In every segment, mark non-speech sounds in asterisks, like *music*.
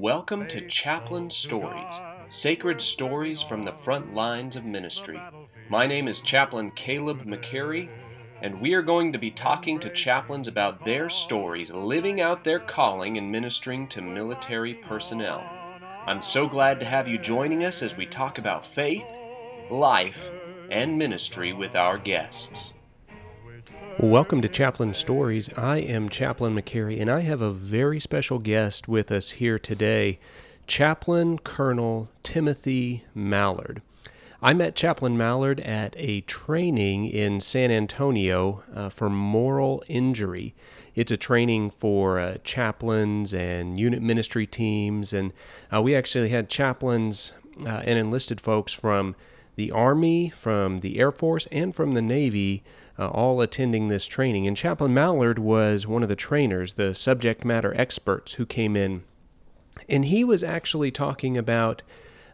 Welcome to Chaplain Stories, sacred stories from the front lines of ministry. My name is Chaplain Caleb McCary, and we are going to be talking to chaplains about their stories living out their calling and ministering to military personnel. I'm so glad to have you joining us as we talk about faith, life, and ministry with our guests. Welcome to Chaplain Stories. I am Chaplain McCary, and I have a very special guest with us here today, Chaplain Colonel Timothy Mallard. I met Chaplain Mallard at a training in San Antonio uh, for moral injury. It's a training for uh, chaplains and unit ministry teams, and uh, we actually had chaplains uh, and enlisted folks from the Army, from the Air Force, and from the Navy uh, all attending this training. And Chaplain Mallard was one of the trainers, the subject matter experts who came in. And he was actually talking about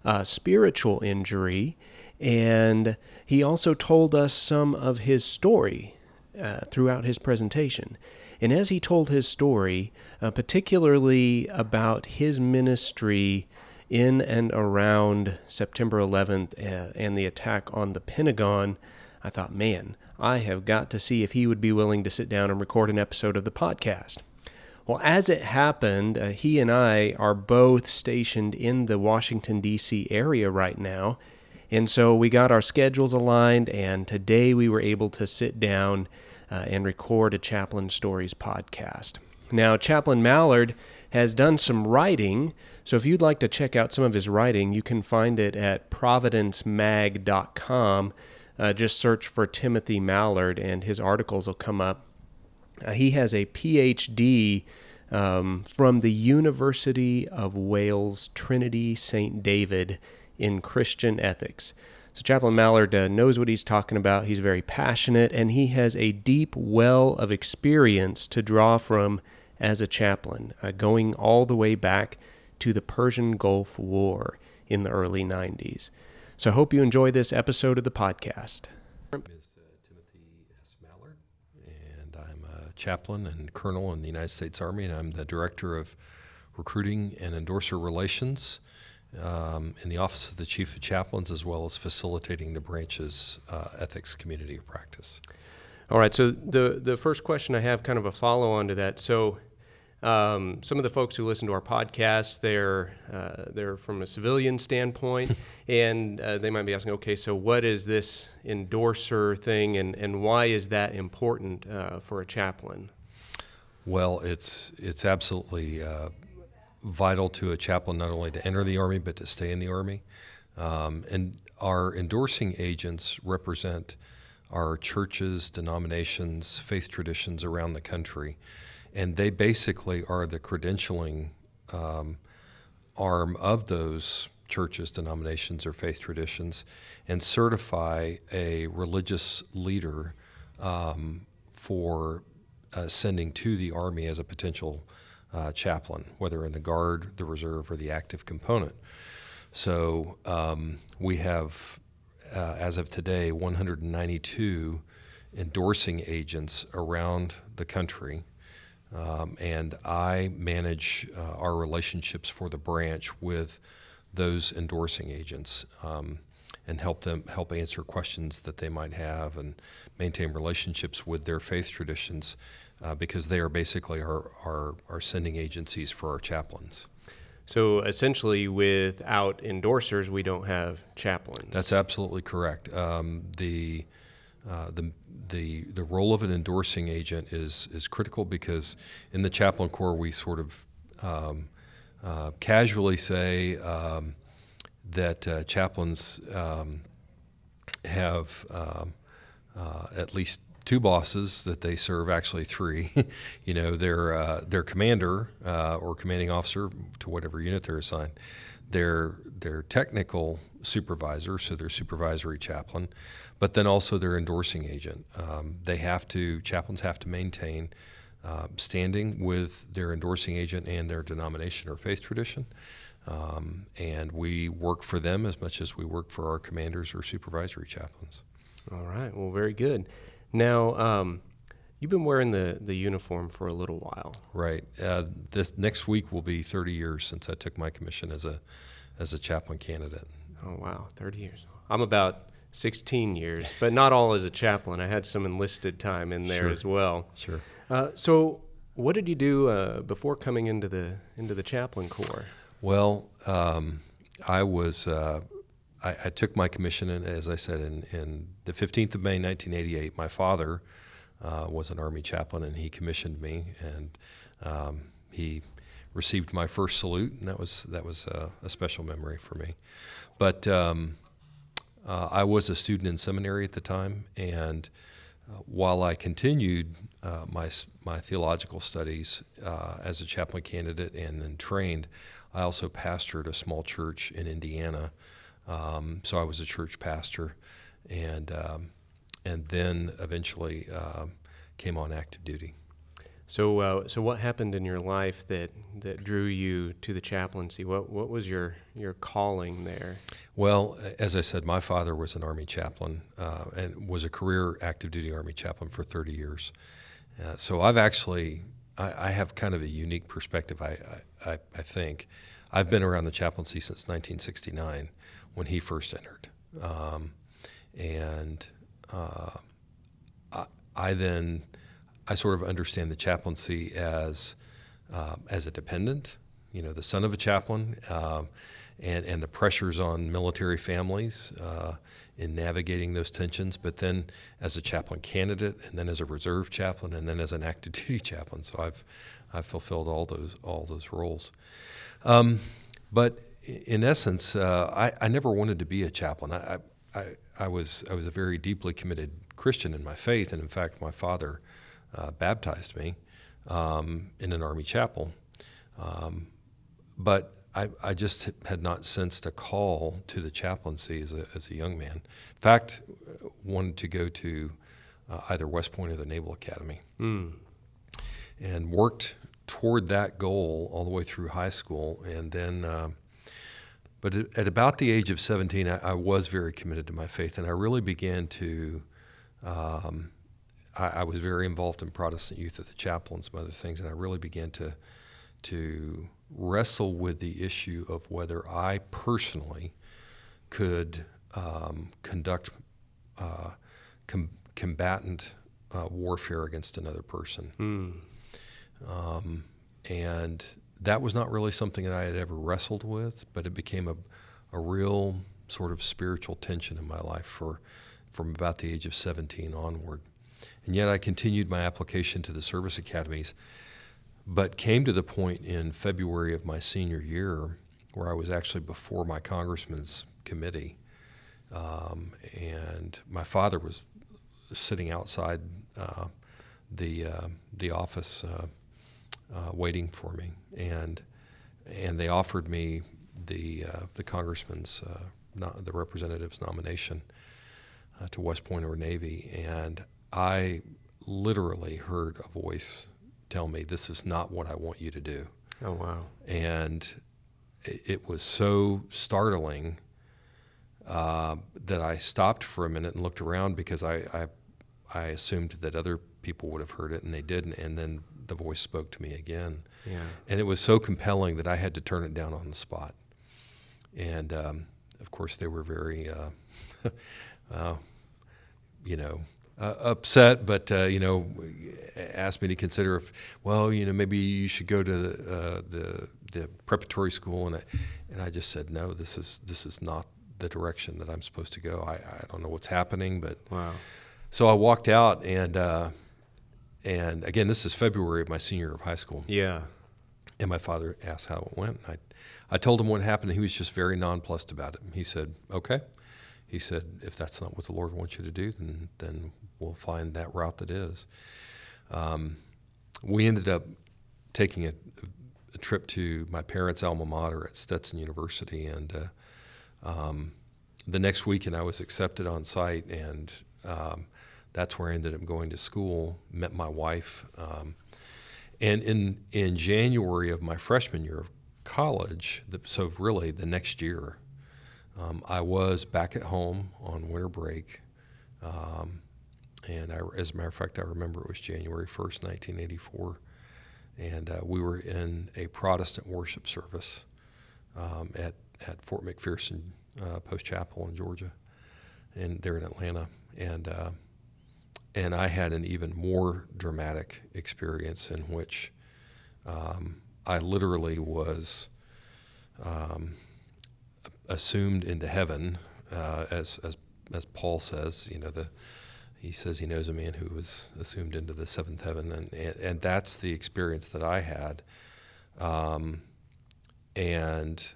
uh, spiritual injury. And he also told us some of his story uh, throughout his presentation. And as he told his story, uh, particularly about his ministry in and around September 11th uh, and the attack on the Pentagon, I thought, man, I have got to see if he would be willing to sit down and record an episode of the podcast. Well, as it happened, uh, he and I are both stationed in the Washington, D.C. area right now. And so we got our schedules aligned, and today we were able to sit down uh, and record a Chaplain Stories podcast. Now, Chaplain Mallard has done some writing, so if you'd like to check out some of his writing, you can find it at providencemag.com. Uh, just search for Timothy Mallard, and his articles will come up. Uh, he has a PhD um, from the University of Wales Trinity St. David in Christian ethics. So, Chaplain Mallard uh, knows what he's talking about. He's very passionate, and he has a deep well of experience to draw from as a chaplain, uh, going all the way back to the Persian Gulf War in the early 90s. So I hope you enjoy this episode of the podcast. My name is uh, Timothy S. Mallard, and I'm a chaplain and colonel in the United States Army, and I'm the director of recruiting and endorser relations um, in the Office of the Chief of Chaplains, as well as facilitating the branch's uh, ethics community of practice. All right. So the the first question I have, kind of a follow on to that. So um, some of the folks who listen to our podcast, they're uh, they're from a civilian standpoint, *laughs* and uh, they might be asking, okay, so what is this endorser thing, and, and why is that important uh, for a chaplain? Well, it's it's absolutely uh, vital to a chaplain not only to enter the army but to stay in the army, um, and our endorsing agents represent our churches, denominations, faith traditions around the country and they basically are the credentialing um, arm of those churches, denominations, or faith traditions, and certify a religious leader um, for uh, sending to the Army as a potential uh, chaplain, whether in the Guard, the Reserve, or the active component. So um, we have, uh, as of today, 192 endorsing agents around the country um, and I manage uh, our relationships for the branch with those endorsing agents um, and help them help answer questions that they might have and maintain relationships with their faith traditions uh, because they are basically our, our, our sending agencies for our chaplains. So essentially, without endorsers, we don't have chaplains. That's absolutely correct. Um, the uh, the the the role of an endorsing agent is is critical because in the chaplain corps we sort of um, uh, casually say um, that uh, chaplains um, have um, uh, at least two bosses that they serve actually three. *laughs* You know their uh, their commander uh, or commanding officer to whatever unit they're assigned their their technical supervisor so their supervisory chaplain but then also their endorsing agent. Um, they have to, chaplains have to maintain uh, standing with their endorsing agent and their denomination or faith tradition. Um, and we work for them as much as we work for our commanders or supervisory chaplains. All right. Well, very good. Now, um, You've been wearing the, the uniform for a little while. Right. Uh, this next week will be 30 years since I took my commission as a as a chaplain candidate. Oh wow, 30 years. I'm about 16 years, but not all as a chaplain. I had some enlisted time in there Sure. as well. Sure. Uh, so, what did you do uh, before coming into the into the chaplain corps? Well, um, I was uh, I, I took my commission, in, as I said, in, in the 15th of May, 1988. My father uh, was an Army chaplain, and he commissioned me, and um, he received my first salute, and that was that was uh, a special memory for me. But um, uh, I was a student in seminary at the time, and uh, while I continued uh, my my theological studies uh, as a chaplain candidate and then trained, I also pastored a small church in Indiana. Um, so I was a church pastor, and um, and then eventually um came on active duty. So, uh, so what happened in your life that that drew you to the chaplaincy? What what was your your calling there? Well, as I said, my father was an Army chaplain uh, and was a career active duty Army chaplain for 30 years. Uh, so I've actually, I, I have kind of a unique perspective, I, I, I- think. I've been around the chaplaincy since 1969 when he first entered. Um, and uh, I, I then, I sort of understand the chaplaincy as, uh, as a dependent, you know, the son of a chaplain, um, and, and the pressures on military families uh, in navigating those tensions, but then as a chaplain candidate, and then as a reserve chaplain, and then as an active *laughs* duty chaplain. So I've, I've fulfilled all those, all those roles. Um, but in essence, uh, I, I never wanted to be a chaplain. I, I- I was I was a very deeply committed Christian in my faith, and in fact, my father uh, baptized me um, in an army chapel. Um, but I, I just had not sensed a call to the chaplaincy as a, as a young man. In fact, wanted to go to uh, either West Point or the Naval Academy and worked toward that goal all the way through high school. And then, uh, but at, at about the age of 17, I, I was very committed to my faith, and I really began to. Um, I, I was very involved in Protestant youth at the chapel and some other things, and I really began to to wrestle with the issue of whether I personally could um, conduct uh, com- combatant uh, warfare against another person. Um, and that was not really something that I had ever wrestled with, but it became a, a real sort of spiritual tension in my life for, from about the age of 17 onward. And yet I continued my application to the service academies, but came to the point in February of my senior year where I was actually before my congressman's committee. Um, and my father was sitting outside uh, the, uh, the office uh, uh, waiting for me, and and they offered me the uh, the congressman's uh, the representative's nomination to West Point or Navy, and I literally heard a voice tell me, "This is not what I want you to do," Oh wow. and it, was so startling uh, that I stopped for a minute and looked around because I, I I assumed that other people would have heard it, and they didn't, and then the voice spoke to me again. Yeah. And it was so compelling that I had to turn it down on the spot. And um, of course, they were very, uh, *laughs* uh, you know, uh, upset, but uh, you know, asked me to consider if, well, you know, maybe you should go to the uh, the, the preparatory school, and I, and I just said no. This is this is not the direction that I'm supposed to go. I, I don't know what's happening, but Wow. so I walked out, and uh, and again, this is February of my senior year of high school. Yeah. And my father asked how it went. I, I told him what happened, and he was just very nonplussed about it. He said, "Okay." He said, "If that's not what the Lord wants you to do, then then we'll find that route that is." Um, we ended up taking a, a trip to my parents' alma mater at Stetson University, and uh, um, the next weekend I was accepted on site, and um, that's where I ended up going to school. Met my wife. Um, and in in January of my freshman year of college, so really the next year, um, I was back at home on winter break, um, and I, as a matter of fact, I remember it was January 1st, 1984. And uh, we were in a Protestant worship service um, at, at Fort McPherson uh, Post Chapel in Georgia, and there in Atlanta. And, uh, and I had an even more dramatic experience in which um, I literally was um, assumed into heaven, uh, as, as, as Paul says, you know, the, he says he knows a man who was assumed into the seventh heaven, and, and, and that's the experience that I had. Um, and,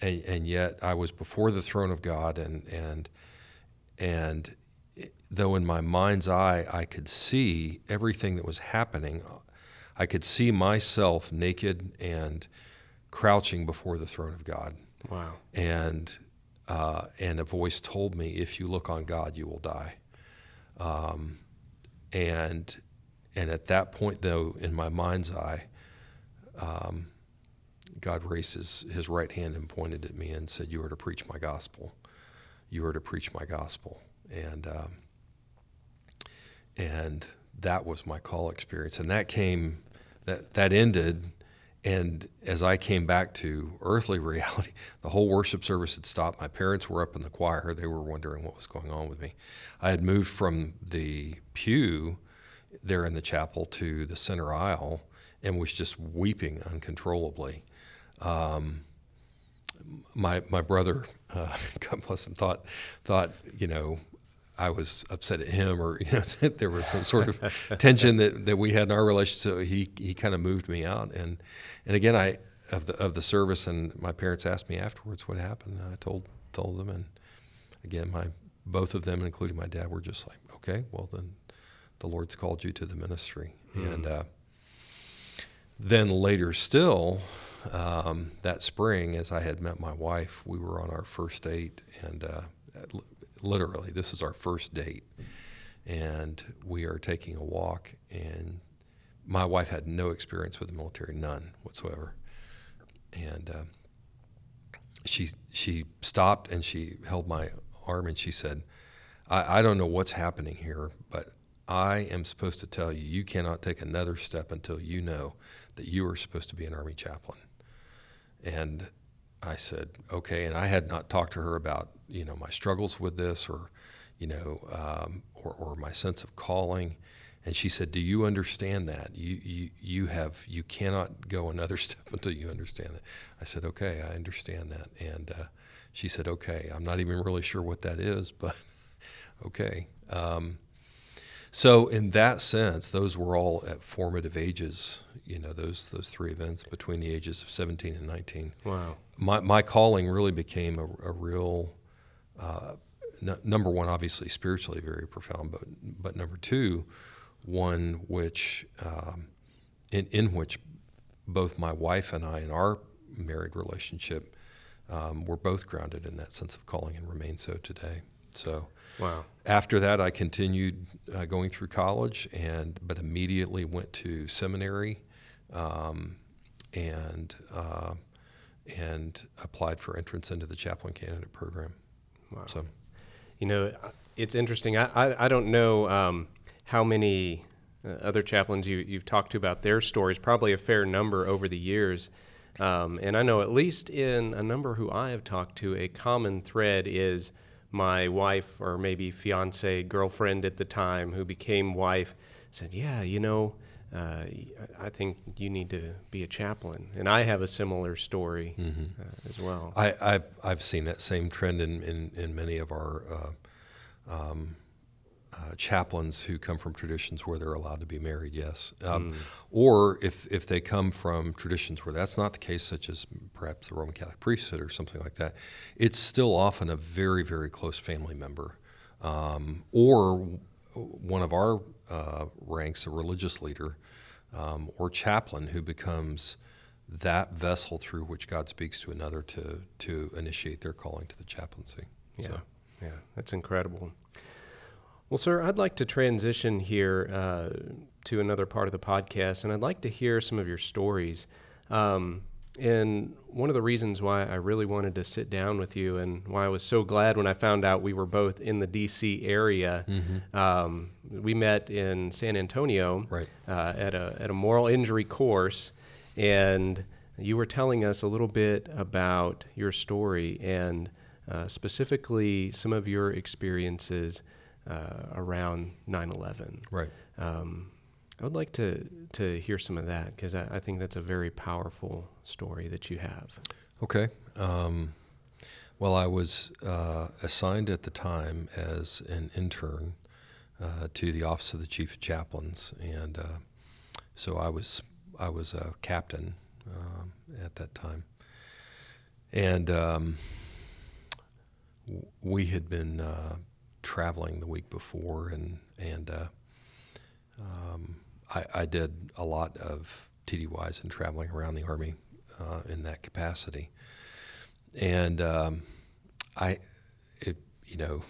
and, and yet I was before the throne of God, and, and, and though in my mind's eye I could see everything that was happening, I could see myself naked and crouching before the throne of God. Wow. And, uh, and a voice told me, if you look on God, you will die. Um, and and at that point, though, in my mind's eye, um, God raised his, his right hand and pointed at me and said, "You are to preach my gospel. You are to preach my gospel." And um, and that was my call experience, and that came that that ended and as I came back to earthly *laughs* reality, the whole worship service had stopped. My parents were up in the choir. They were wondering what was going on with me. I had moved from the pew there in the chapel to the center aisle and was just weeping uncontrollably. Um, my, my brother, *laughs* uh, God bless him, thought, thought, you know, I was upset at him, or *laughs* you know, there was some sort of tension that, that we had in our relationship. So he he kind of moved me out, and and again, I of the of the service, and my parents asked me afterwards what happened. I told told them, and again, my both of them, including my dad, were just like, okay, well then, the Lord's called you to the ministry, mm. and uh, then later still. Um, that spring, as I had met my wife, we were on our first date, and uh, literally, this is our first date, and we are taking a walk. And my wife had no experience with the military, none whatsoever. And uh, she she stopped and she held my arm and she said, I, I don't know what's happening here, but I am supposed to tell you, you cannot take another step until you know that you are supposed to be an Army chaplain. And I said, okay. And I had not talked to her about, you know, my struggles with this or, you know, um, or, or my sense of calling. And she said, "Do you understand that? You, you, you have you cannot go another *laughs* step until you understand that." I said, "Okay, I understand that." And uh, she said, "Okay, I'm not even really sure what that is, *laughs* but okay." Um, so in that sense, those were all at formative ages. You know, those those three events between the ages of 17 and 19. Wow. My my calling really became a, a real. Uh, n- number one, obviously spiritually very profound, but but number two, one which um, in in which both my wife and I in our married relationship um, were both grounded in that sense of calling and remain so today. So Wow. After that, I continued uh, going through college, and but immediately went to seminary, um, and uh, and applied for entrance into the chaplain candidate program. Wow. So, you know, it's interesting. I I, I don't know um, how many uh, other chaplains you you've talked to about their stories. Probably a fair number over the years. Um, and I know at least in a number who I have talked to, a common thread is my wife or maybe fiance, girlfriend at the time who became wife said, Yeah, you know, uh, I think you need to be a chaplain. And I have a similar story mm-hmm. uh, as well. I, I've, I've, seen that same trend in, in, in many of our uh, um, uh, chaplains who come from traditions where they're allowed to be married, yes. Um, mm. Or if, if they come from traditions where that's not the case, such as perhaps the Roman Catholic priesthood or something like that, it's still often a very, very close family member. Um, or one of our uh, ranks, a religious leader um, or chaplain who becomes that vessel through which God speaks to another to, to initiate their calling to the chaplaincy. Yeah, so. yeah, that's incredible. Well, sir, I'd like to transition here uh, to another part of the podcast, and I'd like to hear some of your stories. Um, and one of the reasons why I really wanted to sit down with you and why I was so glad when I found out we were both in the DC area. Mm-hmm. Um, we met in San Antonio right. uh, at, a, at a moral injury course, and you were telling us a little bit about your story and uh, specifically some of your experiences uh, around 9 11. Right. Um, I would like to, to hear some of that because I, I, think that's a very powerful story that you have. Okay. Um, well, I was uh, assigned at the time as an intern uh, to the Office of the Chief of Chaplains, and uh, so I was I was a captain um, at that time, and um, we had been uh, traveling the week before, and and uh, um, I, I, did a lot of TDYs and traveling around the Army uh, in that capacity. And um, I, it, you know,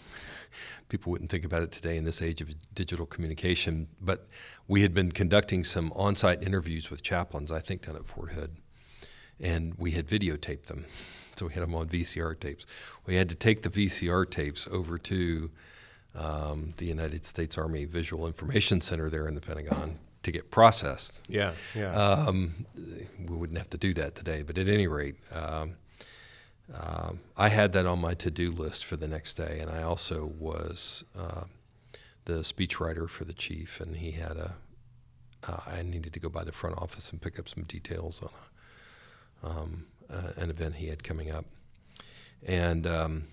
*laughs* people wouldn't think about it today in this age of digital communication, but we had been conducting some on site interviews with chaplains, I think down at Fort Hood, and we had videotaped them. *laughs* So we had them on VCR tapes. We had to take the VCR tapes over to um, the United States Army Visual Information Center there in the Pentagon to get processed. Yeah, yeah. Um, we wouldn't have to do that today, but at any rate, um, uh, I had that on my to-do list for the next day, and I also was uh, the speechwriter for the chief, and he had a. Uh, I needed to go by the front office and pick up some details on a, um, uh, an event he had coming up, and um,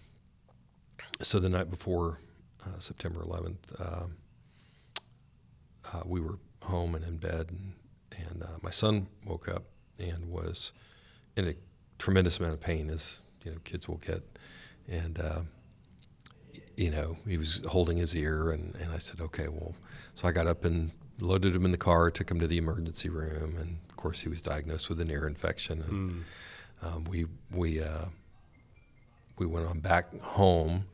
so the night before uh, September 11th, um, uh, we were home and in bed, and, and uh, my son woke up and was in a tremendous amount of pain, as you know kids will get, and uh, you know he was holding his ear, and, and I said, okay, well, so I got up and loaded him in the car, took him to the emergency room, and of course he was diagnosed with an ear infection, and mm. um, we we uh, we went on back home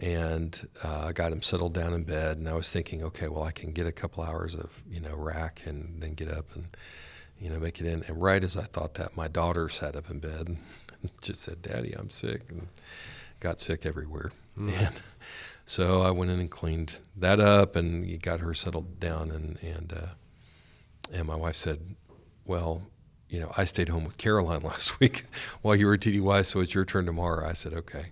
and uh, I got him settled down in bed. And I was thinking, okay, well, I can get a couple hours of you know rack and then get up and you know make it in. And right as I thought that, my daughter sat up in bed and *laughs* just said, "Daddy, I'm sick," and got sick everywhere. Mm. And so I went in and cleaned that up and got her settled down. And and uh, and my wife said, "Well." You know, I stayed home with Caroline *laughs* last week while you were at TDY, so it's your turn tomorrow. I said, okay.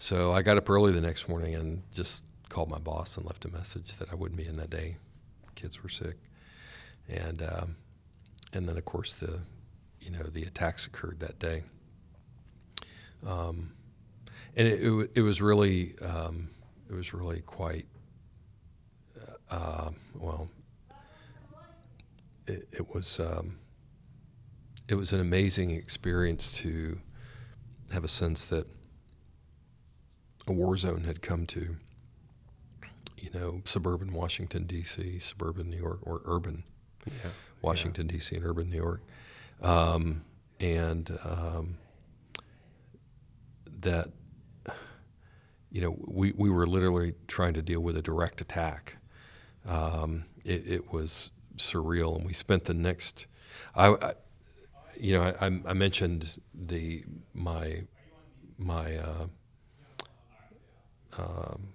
So I got up early the next morning and just called my boss and left a message that I wouldn't be in that day. Kids were sick, and um, and then of course the you know the attacks occurred that day. Um, and it, it, it, was really um, it was really quite uh, uh well. It, it was um, it was an amazing experience to have a sense that a war zone had come to, you know, suburban Washington, D.C., suburban New York, or urban yeah. Washington, yeah. D.C., and urban New York. Um, and um, that, you know, we, we were literally trying to deal with a direct attack. Um, it, it, was surreal, and we spent the next, I, I you know, I, I, mentioned the my my uh, um,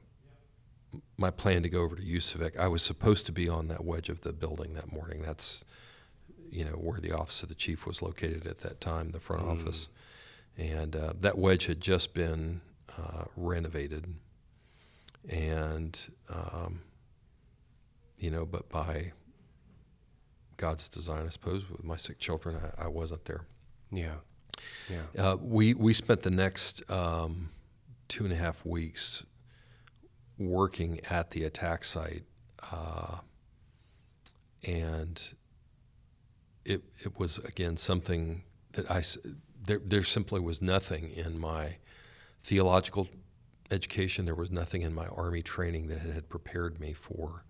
my plan to go over to USAVIC. I was supposed to be on that wedge of the building that morning. That's you know where the office of the chief was located at that time, the front mm. office, and uh, that wedge had just been uh, renovated, and um, you know, but by God's design, I suppose, with my sick children, I, I wasn't there. Yeah, yeah. Uh, we we spent the next. Um, two and a half weeks working at the attack site, uh, and it it was again something that I there there simply was nothing in my theological education. There was nothing in my army training that had prepared me for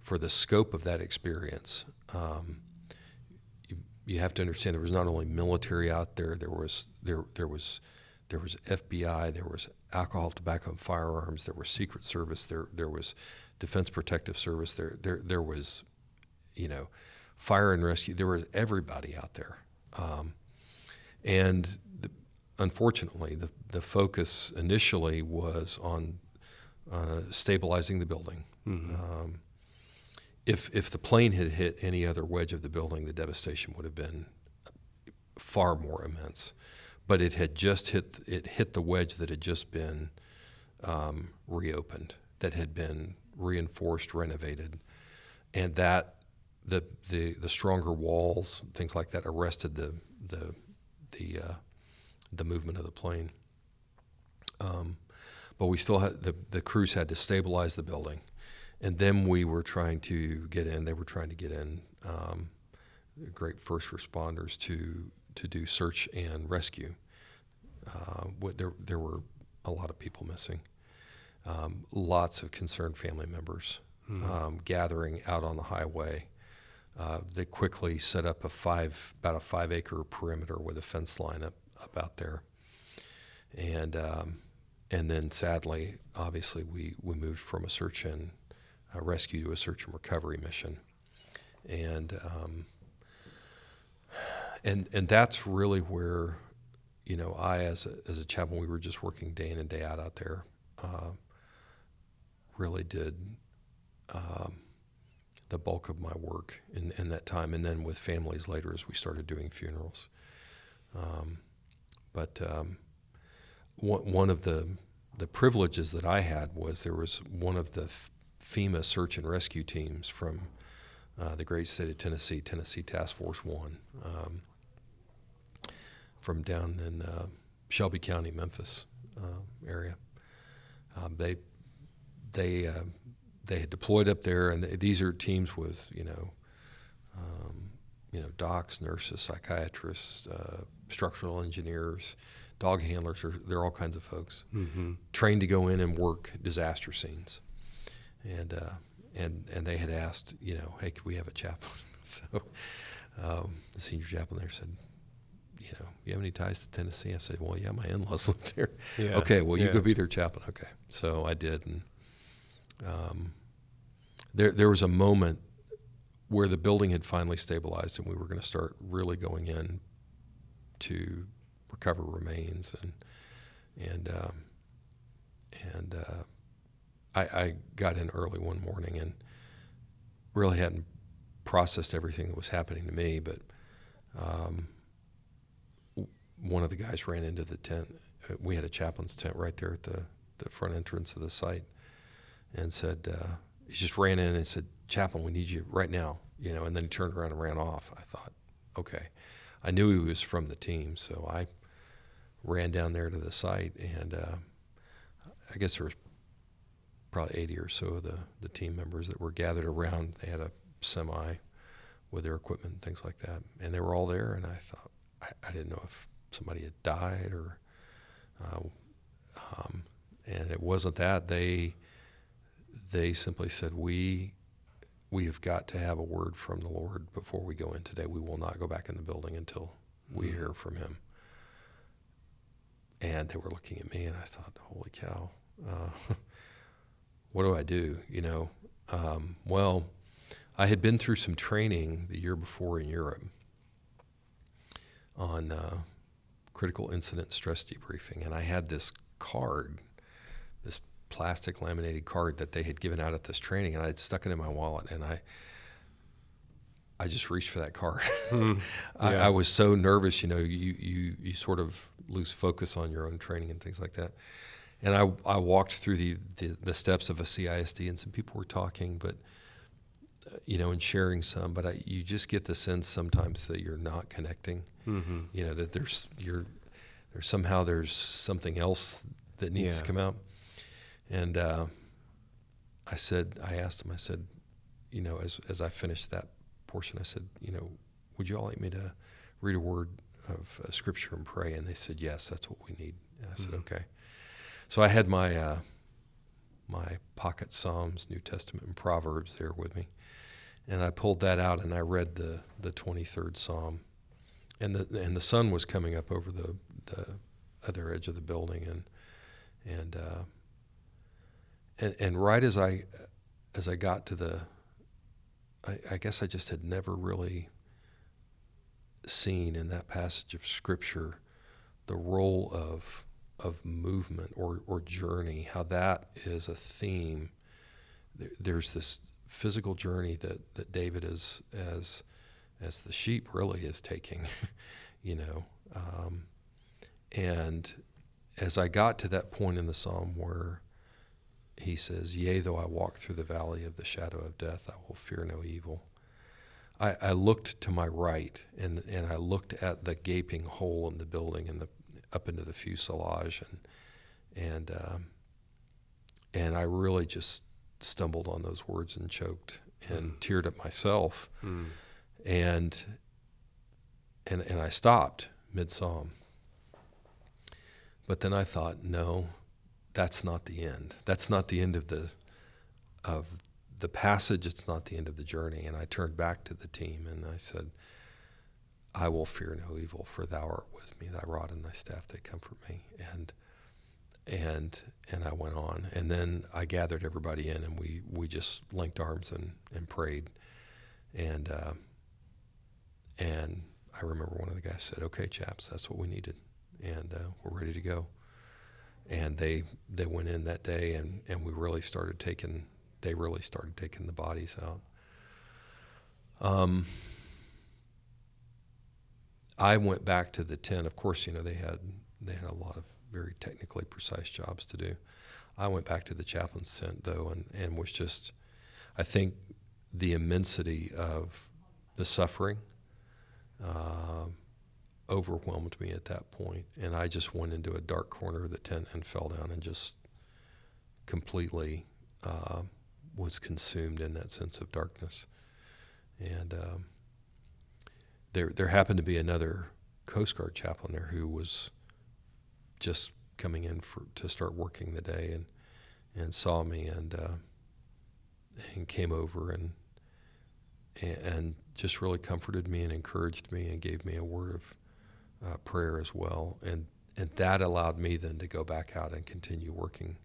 for the scope of that experience. Um, you, you have to understand there was not only military out there. There was there there was there was FBI, there was alcohol, tobacco, and firearms, there was Secret Service, there there was Defense Protective Service, there there there was, you know, fire and rescue. There was everybody out there, um, and the, unfortunately, the the focus initially was on uh, stabilizing the building. Um, if if the plane had hit any other wedge of the building, the devastation would have been far more immense. But it had just hit it hit the wedge that had just been um, reopened, that had been reinforced, renovated, and that the the the stronger walls, things like that, arrested the the the uh, the movement of the plane. Um, but we still had the the crews had to stabilize the building, and then we were trying to get in. They were trying to get in. Um, great first responders to to do search and rescue. Uh, there there were a lot of people missing. Um, lots of concerned family members um, gathering out on the highway. Uh, they quickly set up a five about a five acre perimeter with a fence line up, up out there, and um, and then sadly, obviously, we we moved from a search and uh, rescue to a search and recovery mission, and um, and and that's really where you know I as a, as a chaplain we were just working day in and day out out there uh, really did um, the bulk of my work in, in that time. And then with families later as we started doing funerals. Um, but um, one, one of the the privileges that I had was there was one of the FEMA search and rescue teams from uh, the great state of Tennessee, Tennessee Task Force One, um, from down in uh, Shelby County, Memphis uh, area. Um, they they uh, they had deployed up there, and th- these are teams with you know um, you know docs, nurses, psychiatrists, uh, structural engineers, dog handlers. They're, they're all kinds of folks trained to go in and work disaster scenes, and uh, and and they had asked, you know, hey, could we have a chaplain? *laughs* so um, the senior chaplain there said, you have any ties to Tennessee? I said, well, yeah, my in-laws *laughs* live here. Yeah, Okay, well, you yeah. go be their chaplain. Okay, so I did, and um, there there was a moment where the building had finally stabilized, and we were going to start really going in to recover remains, and and um, and uh, I, I got in early one morning and really hadn't processed everything that was happening to me, but um, one of the guys ran into the tent. Uh, We had a chaplain's tent right there at the, the front entrance of the site, and said uh, he just ran in and said, "Chaplain, we need you right now." You know, and then he turned around and ran off. I thought, okay, I knew he was from the team, so I ran down there to the site, and uh, I guess there was probably 80 or so of the, the team members that were gathered around. They had a semi with their equipment and things like that, and they were all there. And I thought, I, I didn't know if somebody had died or, uh, um, and it wasn't that. They they simply said, we we have got to have a word from the Lord before we go in today. We will not go back in the building until we hear from Him. And they were looking at me, and I thought, holy cow. Uh, *laughs* what do I do? You know, um, well, I had been through some training the year before in Europe on uh, critical incident stress debriefing, and I had this card, this plastic laminated card that they had given out at this training, and I had stuck it in my wallet, and I. I just reached for that card. Hmm. *laughs* I, Yeah. I was so nervous, you know. You, you you sort of lose focus on your own training and things like that. And I, I walked through the, the, the steps of a CISD, and some people were talking, but you know, and sharing some. But I, you just get the sense sometimes that you're not connecting. Mm-hmm. You know that there's you're there's somehow there's something else that needs to come out. And uh, I said, I asked him, I said, you know, as as I finished that portion, I said, you know, would you all like me to read a word of uh, scripture and pray? And they said, yes, that's what we need. And I said, Mhm. okay. So I had my uh, my pocket Psalms, New Testament, and Proverbs there with me, and I pulled that out and I read the the twenty third Psalm, and the and the sun was coming up over the the other edge of the building, and and uh, and and right as I as I got to the, I, I guess I just had never really seen in that passage of Scripture the role of of movement or, or journey, how that is a theme. There, there's this physical journey that, that David is as as the sheep really is taking, *laughs* you know. Um, and as I got to that point in the psalm where he says, Yea, though I walk through the valley of the shadow of death, I will fear no evil. I, I looked to my right and, and I looked at the gaping hole in the building and the up into the fuselage and and um, and I really just stumbled on those words and choked and mm. teared at myself mm. and and and I stopped mid psalm but then I thought no that's not the end that's not the end of the of the passage it's not the end of the journey and I turned back to the team and I said I will fear no evil, for thou art with me. Thy rod and thy staff they comfort me. And and and I went on, and then I gathered everybody in, and we we just linked arms and and prayed, and uh, and I remember one of the guys said, "Okay, chaps, that's what we needed, and uh, we're ready to go." And they they went in that day, and and we really started taking they really started taking the bodies out. Um, I went back to the tent. Of course, you know they had they had a lot of very technically precise jobs to do. I went back to the chaplain's tent though, and and was just, I think, the immensity of the suffering uh, overwhelmed me at that point, and I just went into a dark corner of the tent and fell down and just completely uh, was consumed in that sense of darkness, and. Um, there there happened to be another Coast Guard chaplain there who was just coming in for to start working the day and and saw me and uh, and came over and and just really comforted me and encouraged me and gave me a word of uh, prayer as well. And and that allowed me then to go back out and continue working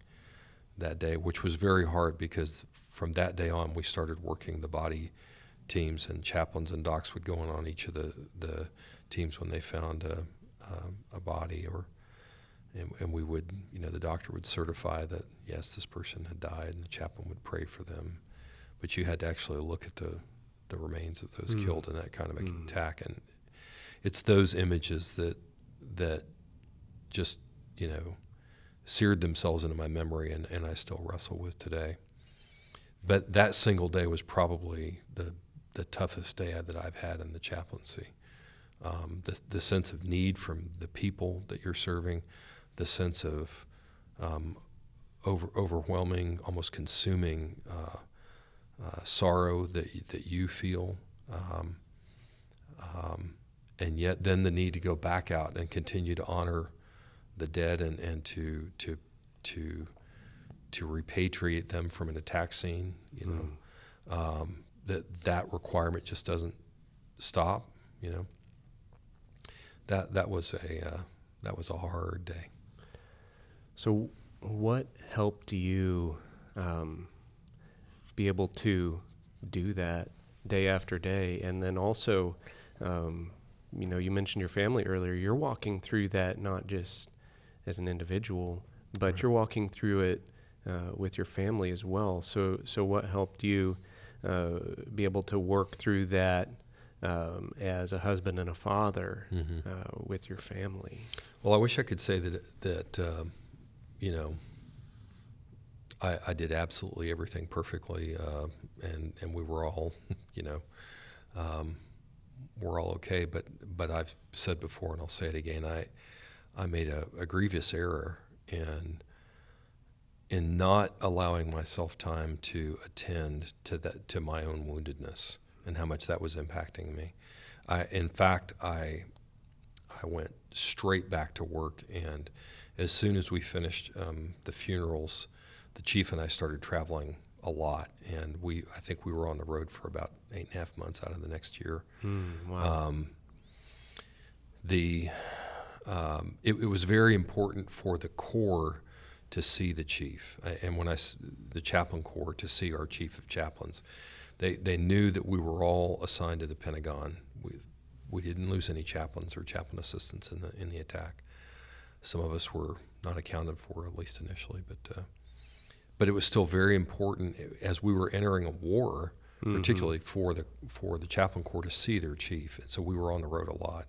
that day which was very hard because from that day on we started working the body teams and chaplains and docs would go in on each of the, the teams when they found a, a, a body or and, and, we would you know the doctor would certify that yes this person had died and the chaplain would pray for them but you had to actually look at the the remains of those mm. killed in that kind of mm. attack and it's those images that that just you know seared themselves into my memory and, and I still wrestle with today but that single day was probably the the toughest day that I've had in the chaplaincy. Um, the, the sense of need from the people that you're serving, the sense of um, over, overwhelming, almost consuming uh, uh, sorrow that, that you feel, um, um, and yet then the need to go back out and continue to honor the dead and, and to, to, to, to repatriate them from an attack scene, you know. Mm that that requirement just doesn't stop. You know, that that was a uh, that was a hard day. So, what helped you um, be able to do that day after day, and then also, um, you know, you mentioned your family earlier. You're walking through that not just as an individual, but right. you're walking through it uh, with your family as well. So, so what helped you? Uh, be able to work through that um, as a husband and a father mm-hmm. uh, with your family. Well, I wish I could say that that um, you know I, I, did absolutely everything perfectly, uh, and and we were all *laughs* you know um, we're all okay. But but I've said before, and I'll say it again. I I made a, a grievous error in in not allowing myself time to attend to that to my own woundedness and how much that was impacting me. I, in fact, I I went straight back to work, and as soon as we finished um, the funerals, the chief and I started traveling a lot, and we I think we were on the road for about eight and a half months out of the next year. Mm, wow. Um, the um, it, it was very important for the Corps to see the chief, and when I the chaplain corps to see our chief of chaplains, they they knew that we were all assigned to the Pentagon. We, we didn't lose any chaplains or chaplain assistants in the in the attack. Some of us were not accounted for, at least initially, but uh, but it was still very important as we were entering a war, mm-hmm. particularly for the for the chaplain corps to see their chief. And so we were on the road a lot.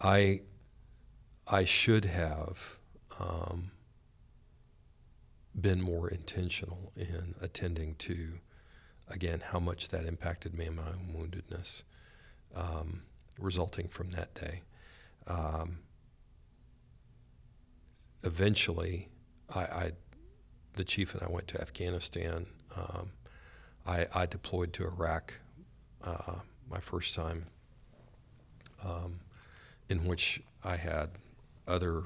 I I should have um, been more intentional in attending to again how much that impacted me and my own woundedness um, resulting from that day. Um, eventually, I, I, the chief and I went to Afghanistan. Um, I, I, deployed to Iraq uh, my first time, um, in which I had other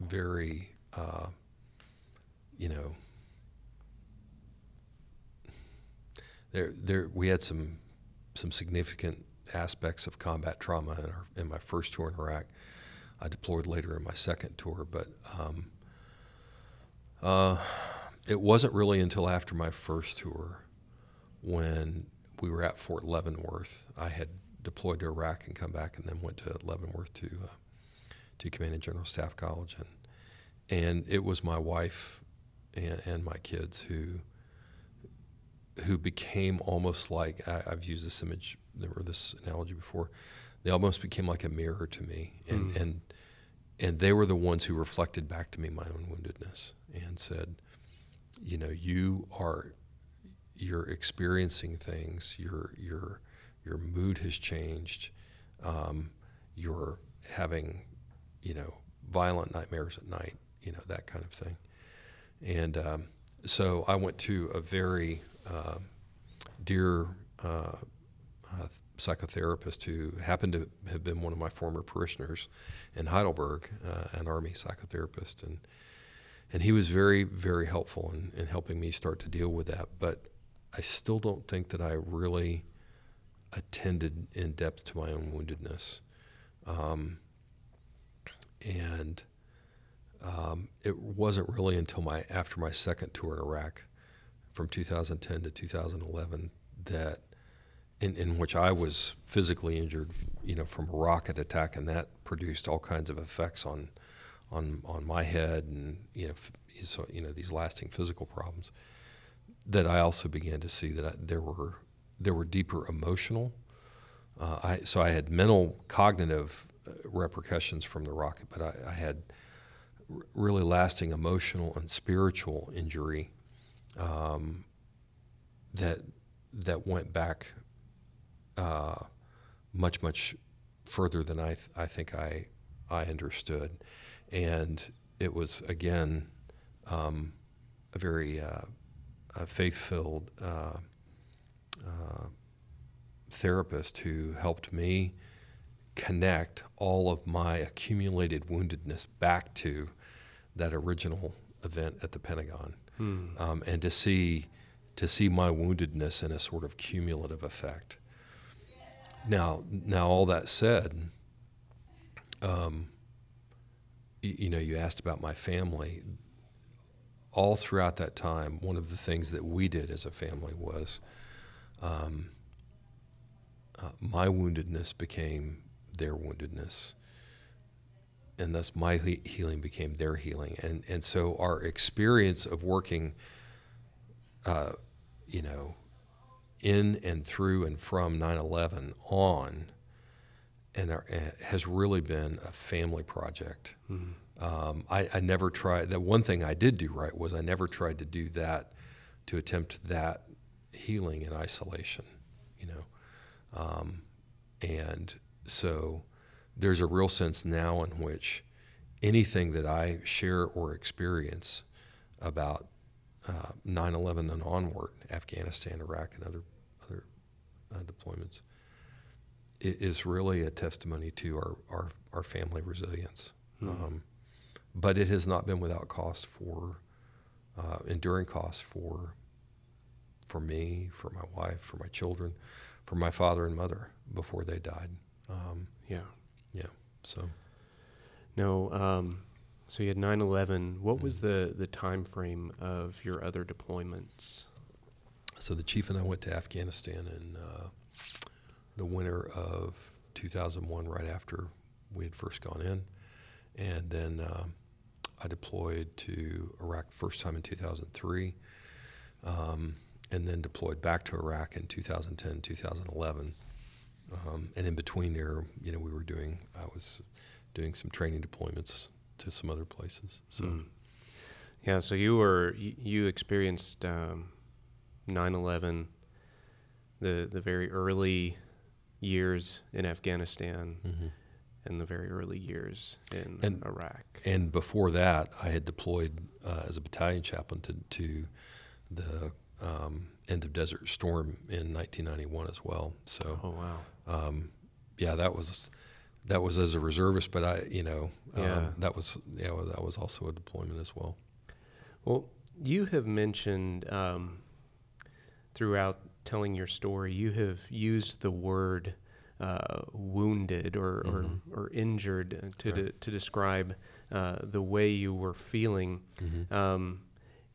very, uh, you know, there, there, we had some, some significant aspects of combat trauma in, our, in my first tour in Iraq. I deployed later in my second tour, but um, uh, it wasn't really until after my first tour when we were at Fort Leavenworth. I had deployed to Iraq and come back, and then went to Leavenworth to uh, to Command and General Staff College, and and it was my wife and, and my kids who who became almost like I, have used this image or this analogy before. They almost became like a mirror to me, and mm. and and they were the ones who reflected back to me my own woundedness and said, you know, you are you're experiencing things. Your your your mood has changed. Um, you're having, you know, violent nightmares at night. You know that kind of thing. And um, so I went to a very uh, dear uh, uh, psychotherapist who happened to have been one of my former parishioners in Heidelberg, uh, an Army psychotherapist, and and he was very very helpful in, in helping me start to deal with that. But I still don't think that I really attended in depth to my own woundedness, um, and um, it wasn't really until my after my second tour in Iraq, from 2010 to 2011, that in, in which I was physically injured, you know, from a rocket attack, and that produced all kinds of effects on, on, on my head, and you know, so you know these lasting physical problems. That I also began to see that I, there were there were deeper emotional. Uh, I, so I had mental cognitive uh, repercussions from the rocket, but I, I had really lasting emotional and spiritual injury um, that that went back uh, much much further than I th- I think I I understood, and it was again um, a very uh, faith filled uh, uh, therapist who helped me connect all of my accumulated woundedness back to that original event at the Pentagon, hmm. um, and to see to see my woundedness in a sort of cumulative effect. Now, now all that said, um, you, you know, you asked about my family. All throughout that time, one of the things that we did as a family was um, uh, my woundedness became their woundedness, and thus my he- healing became their healing. And and so our experience of working, uh, you know, in and through and from 9/11 on, and our, uh, has really been a family project. Mm-hmm. Um, I, I, never tried. The one thing I did do right was I never tried to do that to attempt that healing in isolation. You know, um, and so there's a real sense now in which anything that I share or experience about uh, 9/11 and onward, Afghanistan, Iraq, and other uh, deployments is really a testimony to our, our, our family resilience. Mm-hmm. Um, but it has not been without cost for uh, enduring costs for for me, for my wife, for my children, for my father and mother before they died. Um, yeah, yeah. So no. Um, so you had 9/11. What mm-hmm. was the the time frame of your other deployments? So the chief and I went to Afghanistan in uh, the winter of 2001, right after we had first gone in, and then uh, I deployed to Iraq the first time in 2003, um, and then deployed back to Iraq in 2010, 2011. Um, and in between there, you know, we were doing, I was doing some training deployments to some other places. So, Mm. Yeah, so you were you, experienced um, 9/11, the the very early years in Afghanistan, mhm. and the very early years in And- Iraq. and before that, I had deployed uh, as a battalion chaplain to, to the um, end of Desert Storm in 1991 as well. So, Oh wow! um, yeah, that was that was as a reservist, but I, you know, um, Yeah. that was yeah, that was also a deployment as well. Well, you have mentioned um, throughout telling your story, you have used the word uh, wounded or, Mhm. or, or injured to, Right. de- to describe uh, the way you were feeling. Mm-hmm. Um,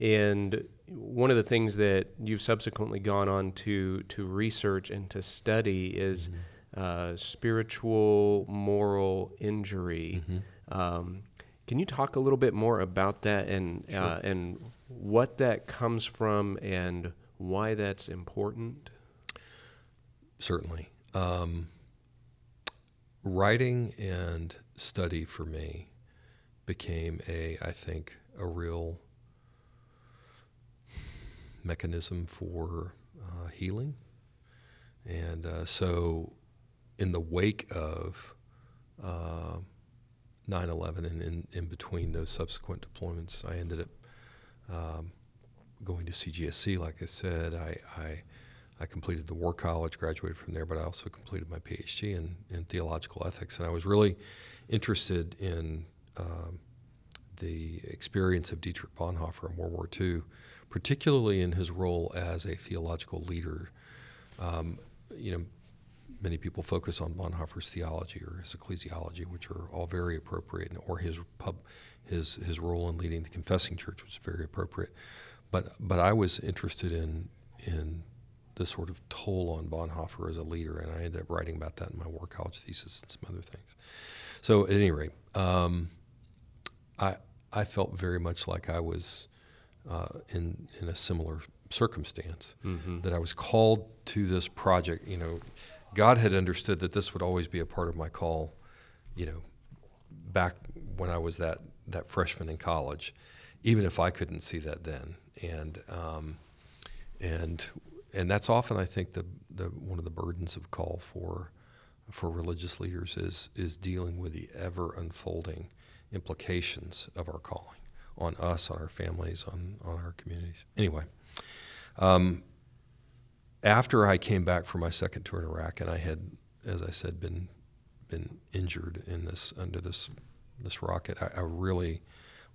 and one of the things that you've subsequently gone on to, to research and to study is uh, spiritual moral injury. Um, can you talk a little bit more about that and Sure. uh, and what that comes from and why that's important? Certainly. Um, writing and study for me became a, I think, a real mechanism for uh, healing. And uh, so, in the wake of uh, 9 11 and in, in between those subsequent deployments, I ended up um, going to CGSC, like I said. I, I I completed the War College, graduated from there, but I also completed my PhD in, in theological ethics. And I was really interested in um, the experience of Dietrich Bonhoeffer in World War II, particularly in his role as a theological leader. Um, you know, many people focus on Bonhoeffer's theology or his ecclesiology, which are all very appropriate, or his pub, his his role in leading the confessing church was very appropriate. But but I was interested in in the sort of toll on Bonhoeffer as a leader, and I ended up writing about that in my war college thesis and some other things. So at any rate, um, I I felt very much like I was uh, in in a similar circumstance Mm-hmm. that I was called to this project. You know, God had understood that this would always be a part of my call. You know, back when I was that that freshman in college, even if I couldn't see that then, and um, and and that's often I think the, the one of the burdens of call for for religious leaders is is dealing with the ever unfolding implications of our calling on us, on our families, on on our communities. Anyway, um, after I came back from my second tour in Iraq, and I had, as I said, been been injured in this under this this rocket, I, I really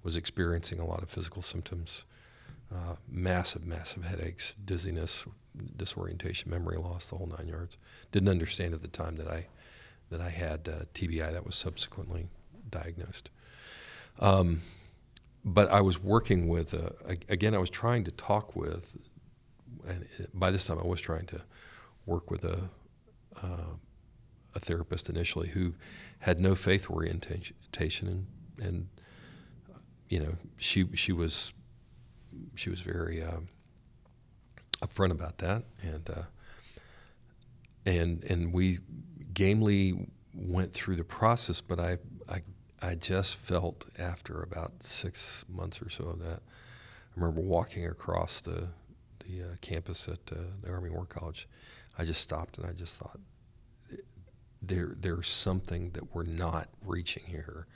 was experiencing a lot of physical symptoms, uh, massive, massive headaches, dizziness, disorientation, memory loss, the whole nine yards. Didn't understand at the time that I that I had uh, TBI. That was subsequently diagnosed. Um, but I was working with, uh, again, I was trying to talk with, and by this time I was trying to work with a, uh, a therapist initially who had no faith orientation, and, and you know, she she was she was very um, upfront about that, and uh, and and we gamely went through the process. But I I I just felt after about six months or so of that, I remember walking across the the uh, campus at uh, the Army War College. I just stopped and I just thought, there there's something that we're not reaching here,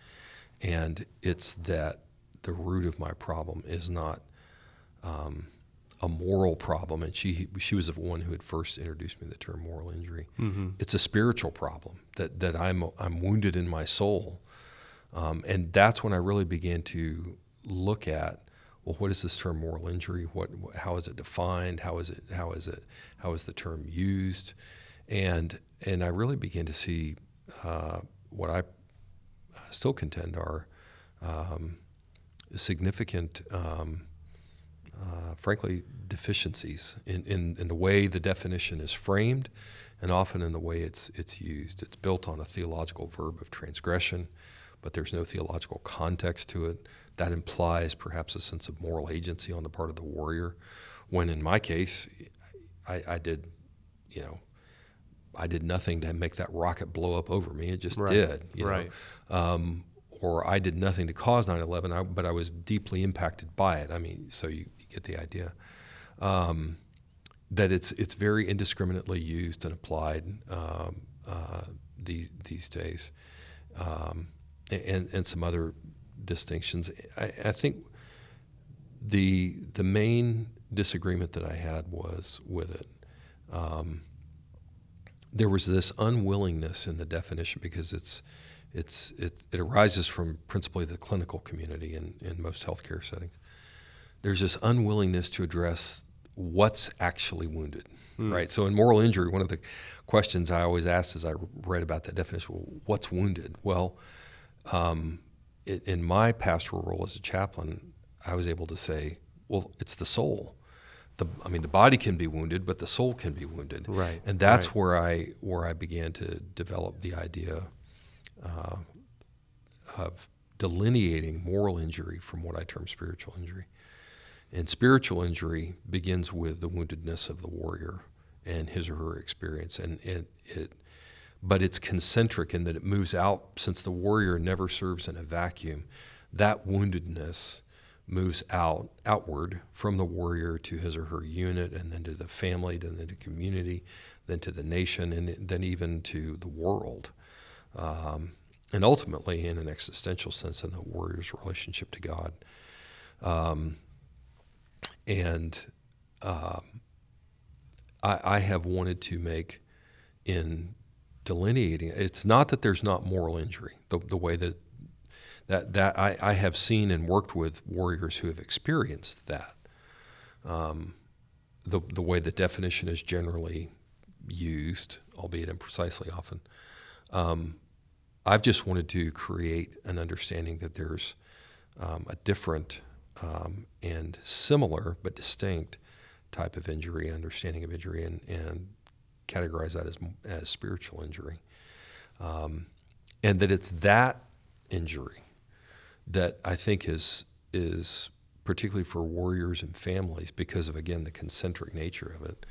and it's that the root of my problem is not um, a moral problem, and she she was the one who had first introduced me to the term moral injury. Mm-hmm. It's a spiritual problem that that I'm I'm wounded in my soul, um, and that's when I really began to look at well, what is this term moral injury? What how is it defined? How is it how is it how is the term used? And and I really began to see uh, what I still contend are um, significant, um, frankly, deficiencies in, in, in the way the definition is framed and often in the way it's it's used. It's built on a theological verb of transgression, but there's no theological context to it. That implies perhaps a sense of moral agency on the part of the warrior, when in my case, I, I did, you know, I did nothing to make that rocket blow up over me. It just Right. did. You Right. Know? Um, or I did nothing to cause 9 11, I, but I was deeply impacted by it. I mean, so you get the idea. Um, that it's, it's very indiscriminately used and applied um, uh, these, these days. Um, and, and some other distinctions. I, I think the, the main disagreement that I had was with it. Um, there was this unwillingness in the definition because it's it's it, it arises from principally the clinical community in, in most healthcare settings. There's this unwillingness to address what's actually wounded, right? So in moral injury, one of the questions I always asked as I read about that definition, well, what's wounded? Well, um, i- in my pastoral role as a chaplain, I was able to say, well, it's the soul. The, I mean, the body can be wounded, but the soul can be wounded. Right, And that's right. where I where I began to develop the idea uh, of delineating moral injury from what I term spiritual injury. And spiritual injury begins with the woundedness of the warrior and his or her experience, and it, it but it's concentric in that it moves out since the warrior never serves in a vacuum. That woundedness moves out outward from the warrior to his or her unit, and then to the family, then to the community, then to the nation, and then even to the world, um, and ultimately, in an existential sense, in the warrior's relationship to God. Um, and um, I, I have wanted to make in delineating it's not that there's not moral injury the, the way that that that I, I have seen and worked with warriors who have experienced that. Um, the the way the definition is generally used albeit imprecisely often um, I've just wanted to create an understanding that there's um, a different um, and similar but distinct type of injury, understanding of injury, and, and categorize that as, as spiritual injury. Um, and that it's that injury that I think is, is particularly for warriors and families, because of, again, the concentric nature of it,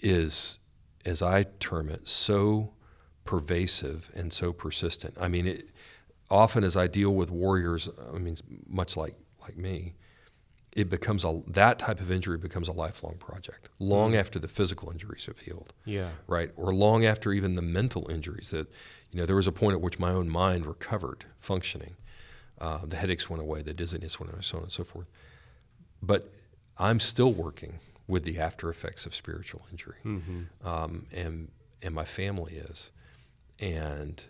is, as I term it, so pervasive and so persistent. I mean, it, often as I deal with warriors, I mean, much like like me, it becomes a that type of injury becomes a lifelong project, long after the physical injuries have healed, Yeah. right, or long after even the mental injuries. That you know, there was a point at which my own mind recovered functioning, uh, the headaches went away, the dizziness went away, so on and so forth. But I'm still working with the after effects of spiritual injury, um, and and my family is, and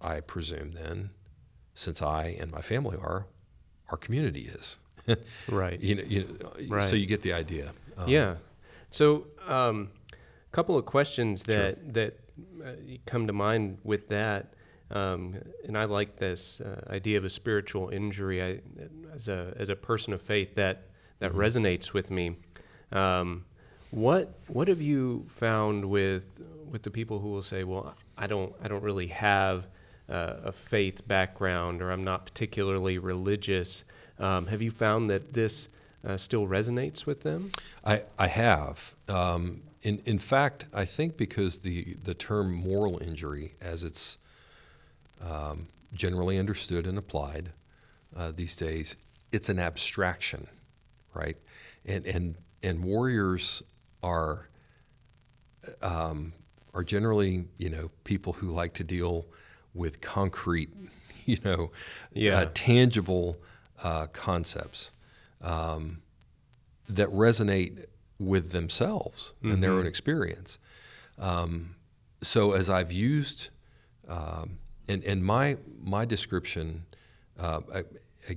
I presume then, since I and my family are, our community is. Right. *laughs* you know, you know Right. so you get the idea. Um, yeah. So, a um, couple of questions that that uh, come to mind with that, um, and I like this uh, idea of a spiritual injury. I, as a as a person of faith, that that resonates with me. Um, what what have you found with with the people who will say, "Well, I don't I don't really have uh, a faith background, or I'm not particularly religious." Um, have you found that this uh, still resonates with them? I, I have. Um, in, in fact, I think because the, the term moral injury, as it's um, generally understood and applied uh, these days, it's an abstraction, right? And, and, and warriors are, um, are generally, you know, people who like to deal with concrete, *laughs* you know, Yeah. uh, tangible uh, concepts um, that resonate with themselves and their own experience. Um, so as I've used, um, and, and my my description, uh, I, I,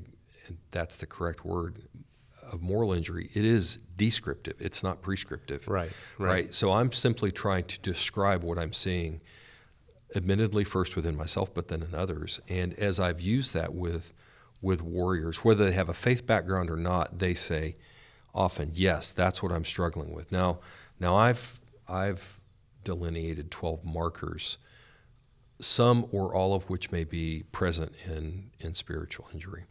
that's the correct word, of moral injury, it is descriptive. It's not prescriptive. Right, right. Right. So I'm simply trying to describe what I'm seeing, admittedly first within myself, but then in others. And as I've used that with with warriors, whether they have a faith background or not, they say often, "Yes, that's what I'm struggling with." Now, now I've I've delineated 12 markers, some or all of which may be present in, in spiritual injury.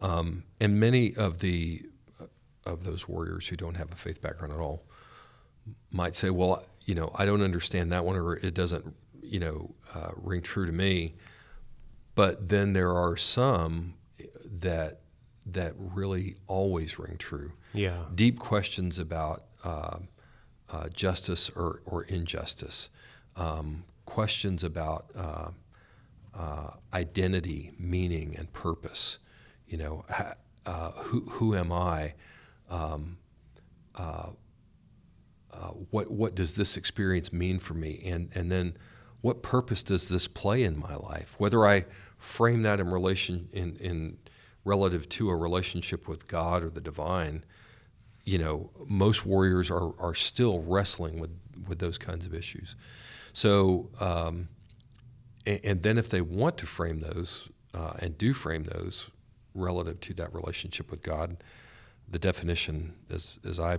Um, and many of the of those warriors who don't have a faith background at all might say, "Well, you know, I don't understand that one, or it doesn't, you know, uh, ring true to me." But then there are some that that really always ring true. Yeah. Deep questions about uh, uh, justice or, or injustice, um, questions about uh, uh identity, meaning, and purpose. You know, uh, who, who am I? Um, uh, what, what does this experience mean for me? And, and then what purpose does this play in my life? Whether I frame that in relation in, in relative to a relationship with God or the divine, you know, most warriors are, are still wrestling with, with those kinds of issues. So, um, and, then if they want to frame those uh, and do frame those relative to that relationship with God, the definition, as, as I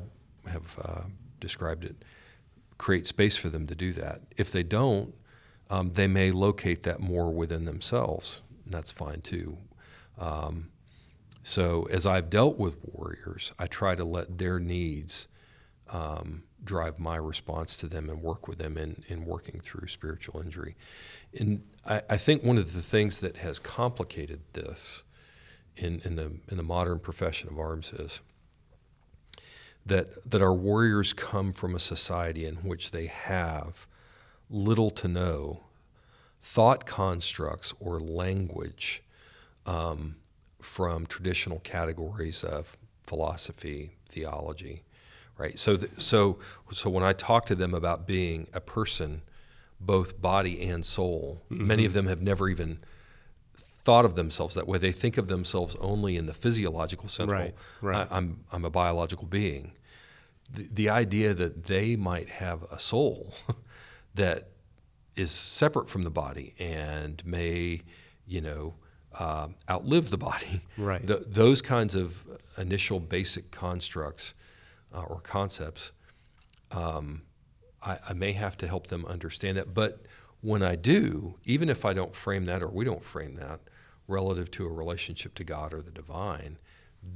have uh, described it, create space for them to do that. If they don't, um, they may locate that more within themselves, and that's fine too. Um, so as I've dealt with warriors, I try to let their needs um, drive my response to them and work with them in, in working through spiritual injury. And I, I think one of the things that has complicated this in, in, the, in the modern profession of arms is that, that our warriors come from a society in which they have little to no thought constructs or language um, from traditional categories of philosophy, theology, right? So, th- so, so when I talk to them about being a person, both body and soul, mm-hmm. many of them have never even thought of themselves that way. They think of themselves only in the physiological sense. Right, right. I, I'm, I'm a biological being. The, the idea that they might have a soul *laughs* that is separate from the body and may, you know, uh, outlive the body. Right. The, those kinds of initial basic constructs uh, or concepts, um, I, I, may have to help them understand that. But when I do, even if I don't frame that or we don't frame that relative to a relationship to God or the divine,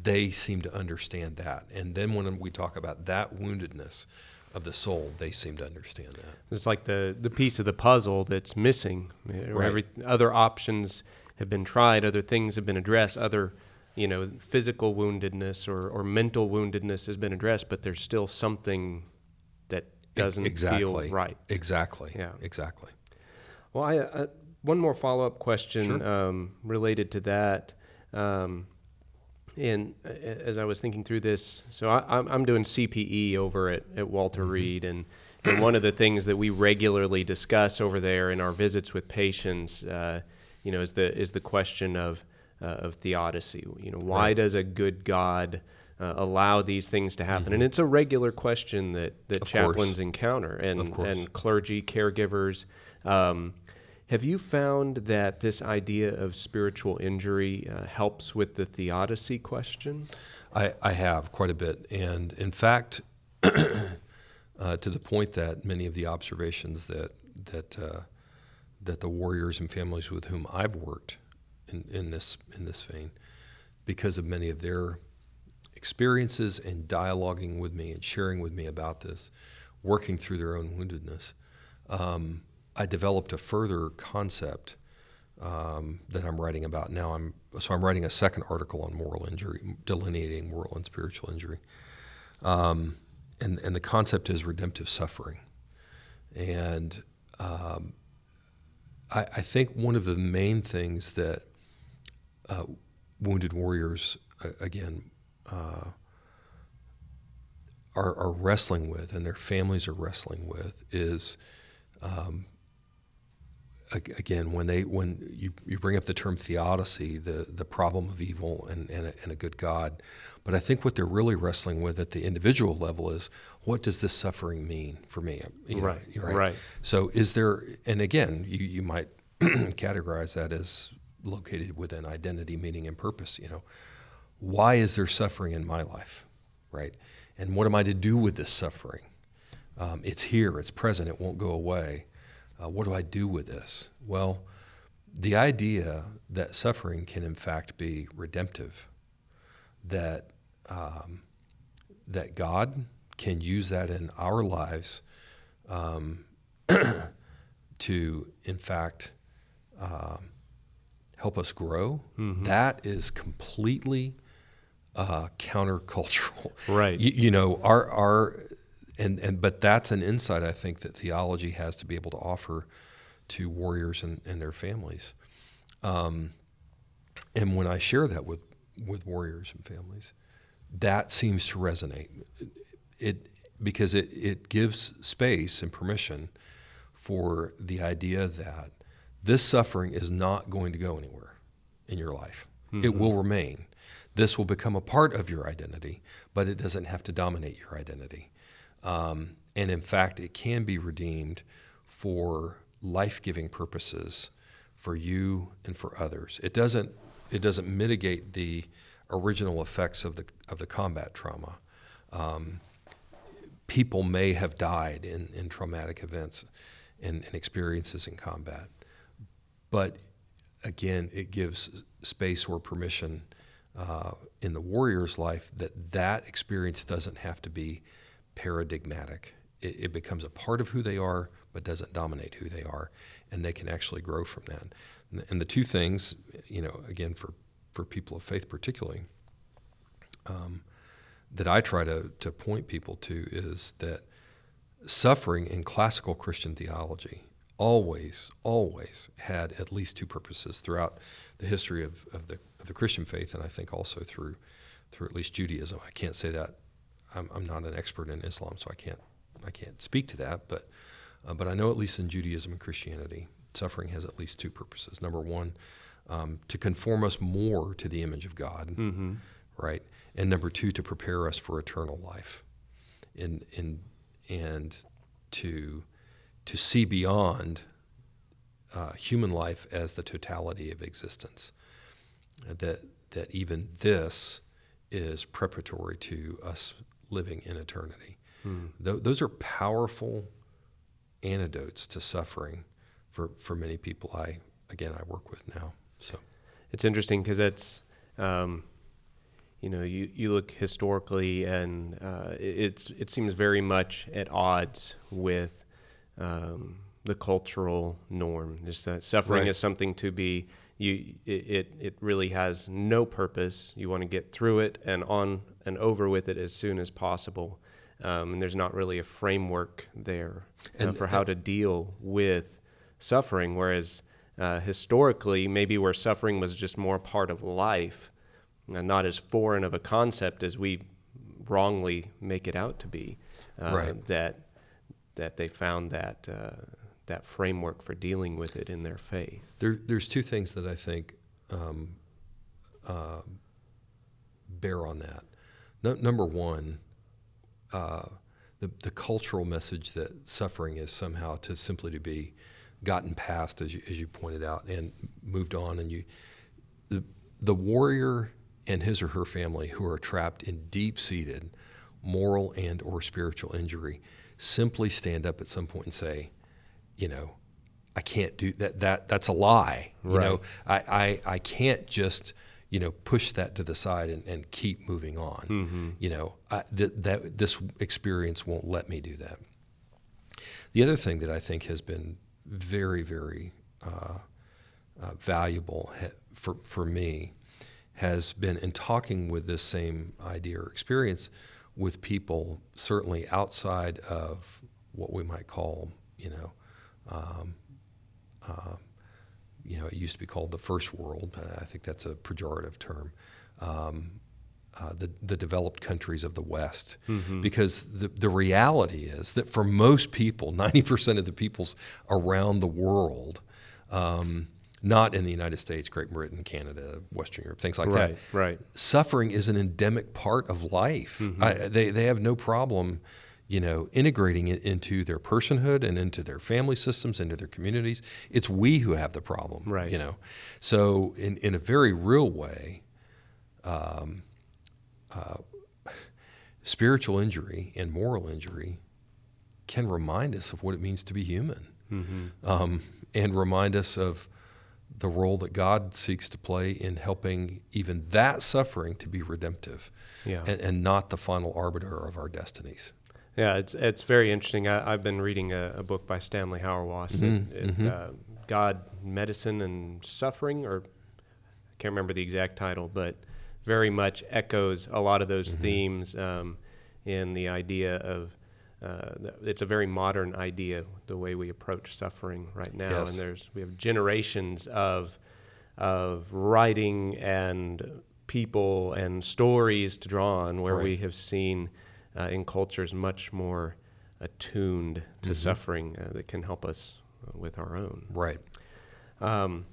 they seem to understand that. And then when we talk about that woundedness, of the soul, they seem to understand that. It's like the, the piece of the puzzle that's missing. Right. Every other options have been tried, other things have been addressed, other you know physical woundedness or, or mental woundedness has been addressed, but there's still something that doesn't exactly. feel right. Exactly. Yeah. Exactly. Well, I, uh, one more follow up question sure. um, related to that. Um, and uh, as I was thinking through this, so I, am doing CPE over at, at Walter mm-hmm. Reed, and, and one of the things that we regularly discuss over there in our visits with patients uh, you know, is the is the question of uh, of theodicy. You know, why right. does a good God uh, allow these things to happen? Mm-hmm. And it's a regular question that that of chaplains course. encounter and and clergy, caregivers. Um, have you found that this idea of spiritual injury uh, helps with the theodicy question? I, I have quite a bit, and in fact, *clears throat* uh, to the point that many of the observations that that uh, that the warriors and families with whom I've worked in, in this in this vein, because of many of their experiences and dialoguing with me and sharing with me about this, working through their own woundedness, um, I developed a further concept um, that I'm writing about now. I'm so I'm writing a second article on moral injury, delineating moral and spiritual injury, um, and and the concept is redemptive suffering, and um, I, I, think one of the main things that uh, wounded warriors, uh, again, uh, are, are, wrestling with and their families are wrestling with is um, again when they when you, you bring up the term theodicy the the problem of evil and, and a, and, a, good god. But i think what they're really wrestling with at the individual level is what does this suffering mean for me? You know, right, right? right. So is there and again you, you might *clears throat* categorize that as located within identity meaning and purpose you know. Why is there suffering in my life right? And what am i to do with this suffering? Um, it's here, it's present, it won't go away. Uh, what do I do with this? Well, the idea that suffering can in fact be redemptive, that um, that God can use that in our lives um, *clears throat* to, in fact, uh, help us grow. Mm-hmm. That is completely uh, countercultural. Right. You, you know, our our and and but that's an insight I think that theology has to be able to offer to warriors and, and their families. Um, and when I share that with with warriors and families, that seems to resonate. It because it, it gives space and permission for the idea that this suffering is not going to go anywhere in your life. It will remain. This will become a part of your identity, but it doesn't have to dominate your identity. Um, and in fact, it can be redeemed for life giving purposes for you and for others. It doesn't, it doesn't mitigate the original effects of the, of the combat trauma. Um, people may have died in, in traumatic events and, and experiences in combat. But again, it gives space or permission uh, in the warrior's life that that experience doesn't have to be paradigmatic. It, it, becomes a part of who they are, but doesn't dominate who they are, and they can actually grow from that. And the, and the two things, you know, again for for people of faith particularly, um, that I try to to point people to is that suffering in classical Christian theology always, always had at least two purposes throughout the history of, of, the, of the Christian faith, and I think also through through at least Judaism. I can't say that I'm, I'm not an expert in Islam, so I can't I can't speak to that, but uh, but I know at least in Judaism and Christianity, suffering has at least two purposes. Number one, um, to conform us more to the image of God, Mm-hmm. right? And number two, to prepare us for eternal life, in in and to to see beyond uh, human life as the totality of existence. That that even this is preparatory to us living in eternity. Th- those are powerful antidotes to suffering for, for many people I again I work with now. So It's interesting because it's, um, you know, you, you look historically and uh, it- it's it seems very much at odds with um, the cultural norm. Just that suffering Right. is something to be you. It, it it really has no purpose. You want to get through it and on and over with it as soon as possible. Um, and there's not really a framework there uh, And- for how to deal with suffering. Whereas uh, historically, maybe where suffering was just more part of life, and not as foreign of a concept as we wrongly make it out to be. Uh, Right. That that they found that uh, that framework for dealing with it in their faith. there, there's two things that I think um, uh, bear on that. No, number one, uh, the, the cultural message that suffering is somehow to simply to be gotten past, as you, as you pointed out, and moved on. And you, the, the warrior and his or her family who are trapped in deep-seated moral and or spiritual injury simply stand up at some point and say, you know, I can't do that. That that's a lie. You Right. know, I, I I can't just you know push that to the side and, and keep moving on. You know, I, th- that this experience won't let me do that. The other thing that I think has been very very uh, uh, valuable ha- for for me has been in talking with this same idea or experience with people certainly outside of what we might call you know um, uh, you know, it used to be called the first world. I think that's a pejorative term. Um, uh, the, the developed countries of the West. Because the, the reality is that for most people, *laughs* 90% of the peoples around the world, um, not in the United States, Great Britain, Canada, Western Europe, things like Right, that, right. suffering is an endemic part of life. I, they, they have no problem, you know, integrating it into their personhood and into their family systems, into their communities. It's we who have the problem, Right. You know, so in in a very real way, um, uh, spiritual injury and moral injury can remind us of what it means to be human, Mm-hmm. um, and remind us of the role that God seeks to play in helping even that suffering to be redemptive, Yeah. and, and not the final arbiter of our destinies. Yeah, it's it's very interesting. I, I've been reading a, a book by Stanley Hauerwas, Mhm, it, it, mhm. uh, God, Medicine, and Suffering, or I can't remember the exact title, but very much echoes a lot of those Mm-hmm. themes um, in the idea of. Uh, it's a very modern idea the way we approach suffering right now, Yes. and there's we have generations of of writing and people and stories to draw on where Right. we have seen uh, in cultures much more attuned to Mm-hmm. suffering uh, that can help us uh, with our own. Right. Um,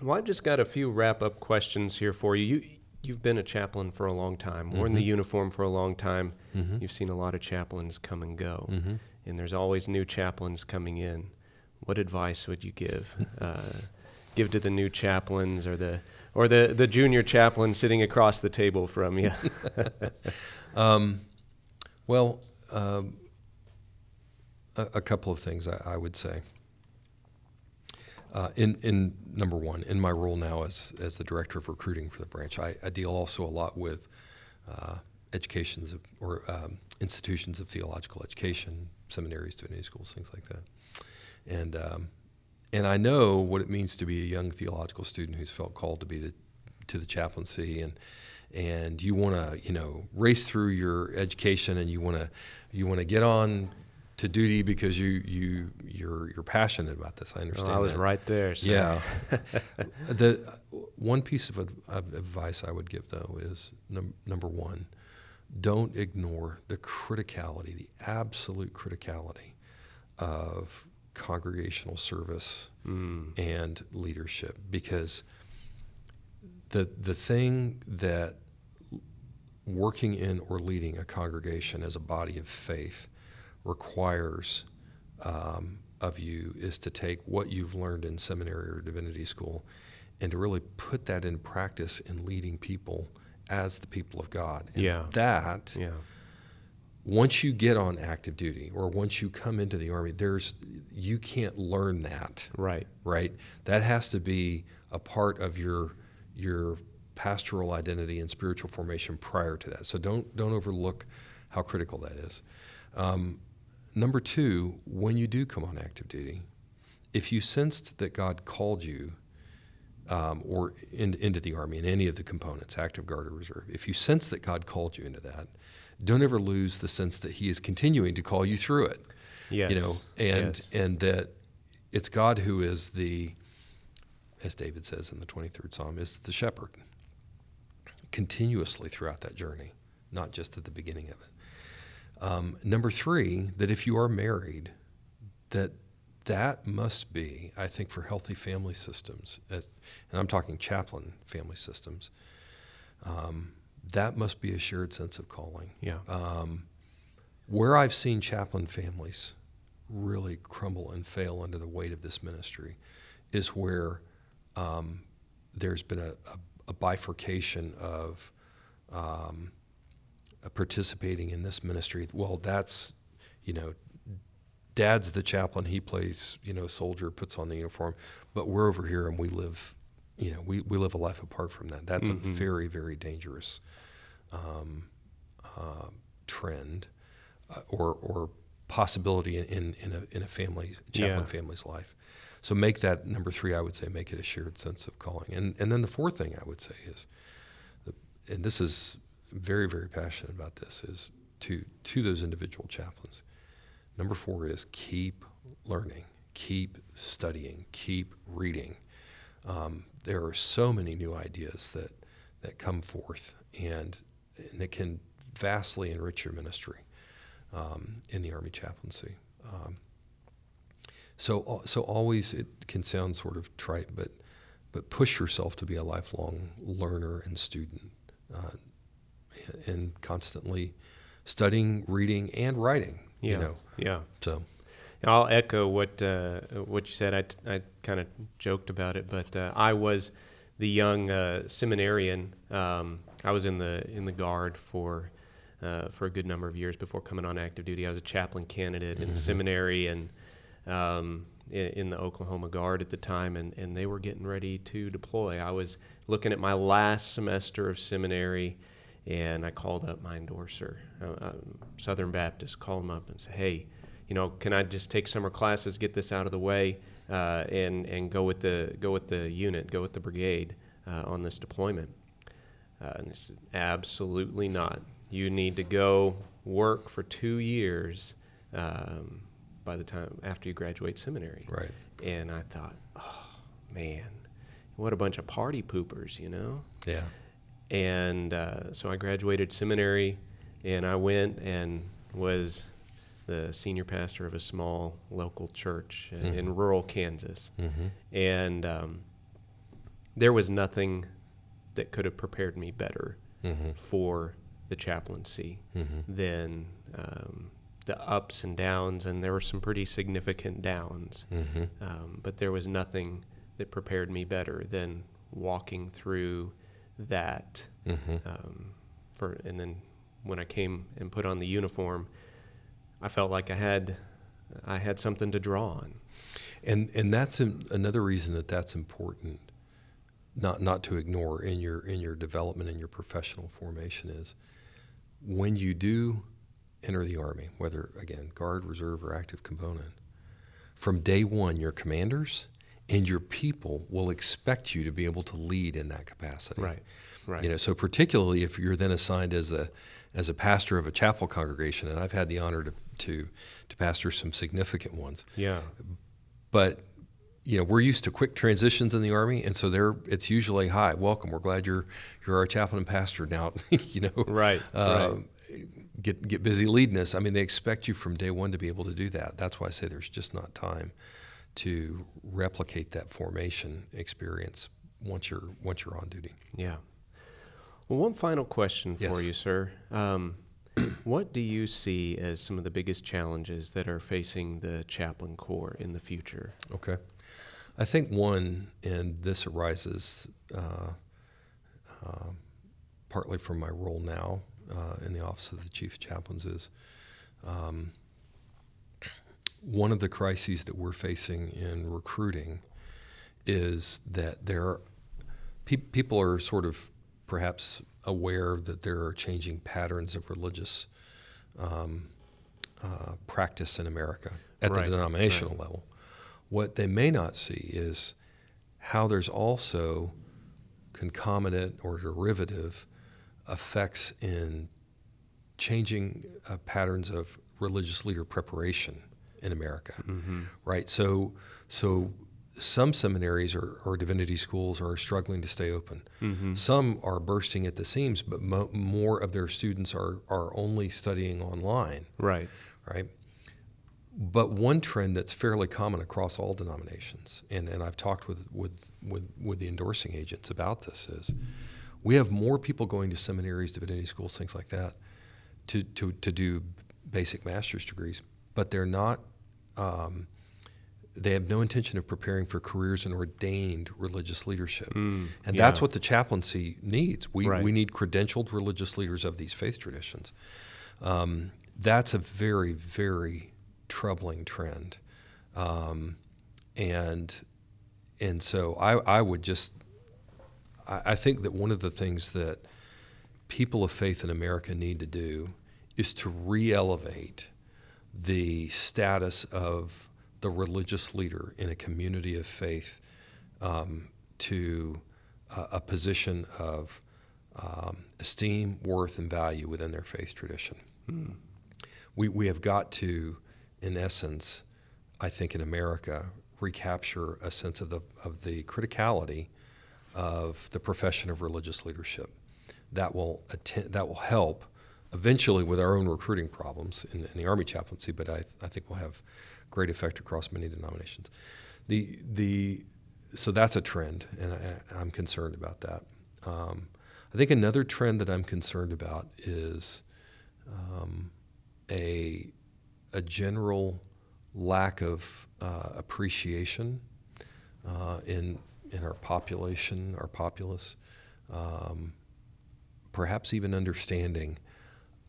well, I've just got a few wrap up questions here for you. you you've been a chaplain for a long time, worn the uniform for a long time. You've seen a lot of chaplains come and go, and there's always new chaplains coming in. What advice would you give? *laughs* Uh, give to the new chaplains or the or the, the junior chaplain sitting across the table from you? *laughs* Um, well, um, a, a couple of things I, I would say. Uh, in, in number one, in my role now as, as the director of recruiting for the branch, I, I deal also a lot with uh, educations of, or um, institutions of theological education, seminaries, divinity schools, things like that. And um, and I know what it means to be a young theological student who's felt called to be the to the chaplaincy and and you want to you know race through your education and you want to you want to get on to duty because you you you're you're passionate about this. I understand. Well, I was that. right there. So. Yeah. *laughs* the one piece of, of advice I would give though is num- number one, don't ignore the criticality, the absolute criticality of congregational service Mm. and leadership because the the thing that working in or leading a congregation as a body of faith requires um, of you is to take what you've learned in seminary or divinity school and to really put that in practice in leading people as the people of God. And Yeah. that Yeah. once you get on active duty or once you come into the army, there's you can't learn that Right. right? That has to be a part of your your pastoral identity and spiritual formation prior to that. So don't don't overlook how critical that is. Um, number two, when you do come on active duty, if you sensed that God called you um, or in, into the army in any of the components, active guard or reserve, if you sense that God called you into that, don't ever lose the sense that He is continuing to call you through it Yes. you know, and Yes. and that it's God who is the, as David says in the twenty third Psalm, is the shepherd, continuously throughout that journey, not just at the beginning of it. Um, number three, that if you are married, that that must be, I think, for healthy family systems, as, and I'm talking chaplain family systems. Um, that must be a shared sense of calling Yeah. um, where I've seen chaplain families really crumble and fail under the weight of this ministry is where um, there's been a, a, a bifurcation of um, uh, participating in this ministry. Well, that's, you know, dad's the chaplain. He plays, you know, soldier, puts on the uniform, but we're over here and we live, you know, we, we live a life apart from that. That's a very, very dangerous um, uh, trend uh, or, or possibility in, in, in, a, in a family, chaplain Yeah. family's life. So make that number three, I would say, make it a shared sense of calling. And, and then the fourth thing I would say is, and this is very, very passionate about this, is to, to those individual chaplains. Number four is keep learning, keep studying, keep reading. Um, there are so many new ideas that, that come forth and, and that can vastly enrich your ministry um, in the Army chaplaincy. Um, so, so always it can sound sort of trite, but but push yourself to be a lifelong learner and student, uh, and constantly studying, reading, and writing. Yeah. You know, Yeah. so I'll echo what uh, what you said. I, I kind of joked about it, but uh, I was the young uh, seminarian. Um, I was in the in the guard for uh, for a good number of years before coming on active duty. I was a chaplain candidate in seminary and um, in, in the Oklahoma Guard at the time, and, and they were getting ready to deploy. I was looking at my last semester of seminary, and I called up my endorser, uh, uh, Southern Baptist, called him up and said, hey, you know, can I just take summer classes, get this out of the way, uh, and and go with the go with the unit, go with the brigade uh, on this deployment? Uh, and said, absolutely not. You need to go work for two years um, by the time after you graduate seminary. Right. And I thought, oh man, what a bunch of party poopers, you know. Yeah. And uh, so I graduated seminary, and I went and was the senior pastor of a small local church in, in rural Kansas. Mm-hmm. And um, there was nothing that could have prepared me better Mm-hmm. for the chaplaincy Mm-hmm. than um, the ups and downs. And there were some pretty significant downs. Mm-hmm. Um, but there was nothing that prepared me better than walking through that. Mm-hmm. Um, for and then when I came and put on the uniform, I felt like I had I had something to draw on. And and that's an, another reason that that's important, not not to ignore in your in your development and your professional formation is when you do enter the army, whether again guard, reserve, or active component, from day one, your commanders and your people will expect you to be able to lead in that capacity. Right. Right. You know, so particularly if you're then assigned as a as a pastor of a chapel congregation, and I've had the honor to to, to pastor some significant ones Yeah. but you know we're used to quick transitions in the army and so there it's usually hi welcome we're glad you're you're our chaplain and pastor now *laughs* you know Right, uh, get get busy leading us i mean they expect you from day one to be able to do that that's why i say there's just not time to replicate that formation experience once you're once you're on duty Yeah. Well, one final question for Yes. you, sir. Um, *clears throat* what do you see as some of the biggest challenges that are facing the chaplain corps in the future? Okay. I think one, and this arises uh, uh, partly from my role now uh, in the Office of the Chief of Chaplains, is um, one of the crises that we're facing in recruiting is that there pe- people are sort of perhaps aware that there are changing patterns of religious um, uh, practice in America at Right, the denominational level. What they may not see is how there's also concomitant or derivative effects in changing uh, patterns of religious leader preparation in America, right? So, so some seminaries or, or divinity schools are struggling to stay open. Some are bursting at the seams, but mo- more of their students are are only studying online, Right. right? But one trend that's fairly common across all denominations, and, and I've talked with, with, with, with the endorsing agents about this, is we have more people going to seminaries, divinity schools, things like that, to, to, to do basic master's degrees, but they're not, um, they have no intention of preparing for careers in ordained religious leadership. and that's what the chaplaincy needs. We, Right. we need credentialed religious leaders of these faith traditions. Um, that's a very, very troubling trend. Um, and and so I, I would just I, think that one of the things that people of faith in America need to do is to re-elevate the status of the religious leader in a community of faith um, to a, a position of um, esteem, worth, and value within their faith tradition. We, we have got to, in essence, I think in America, recapture a sense of the, of the criticality of the profession of religious leadership. That will, atten- that will help eventually with our own recruiting problems in, in the Army chaplaincy, but I, I think will have great effect across many denominations. The, the, so that's a trend, and I, I'm concerned about that. Um, I think another trend that I'm concerned about is um, a, a general lack of uh, appreciation uh, in, in our population, our populace, um, perhaps even understanding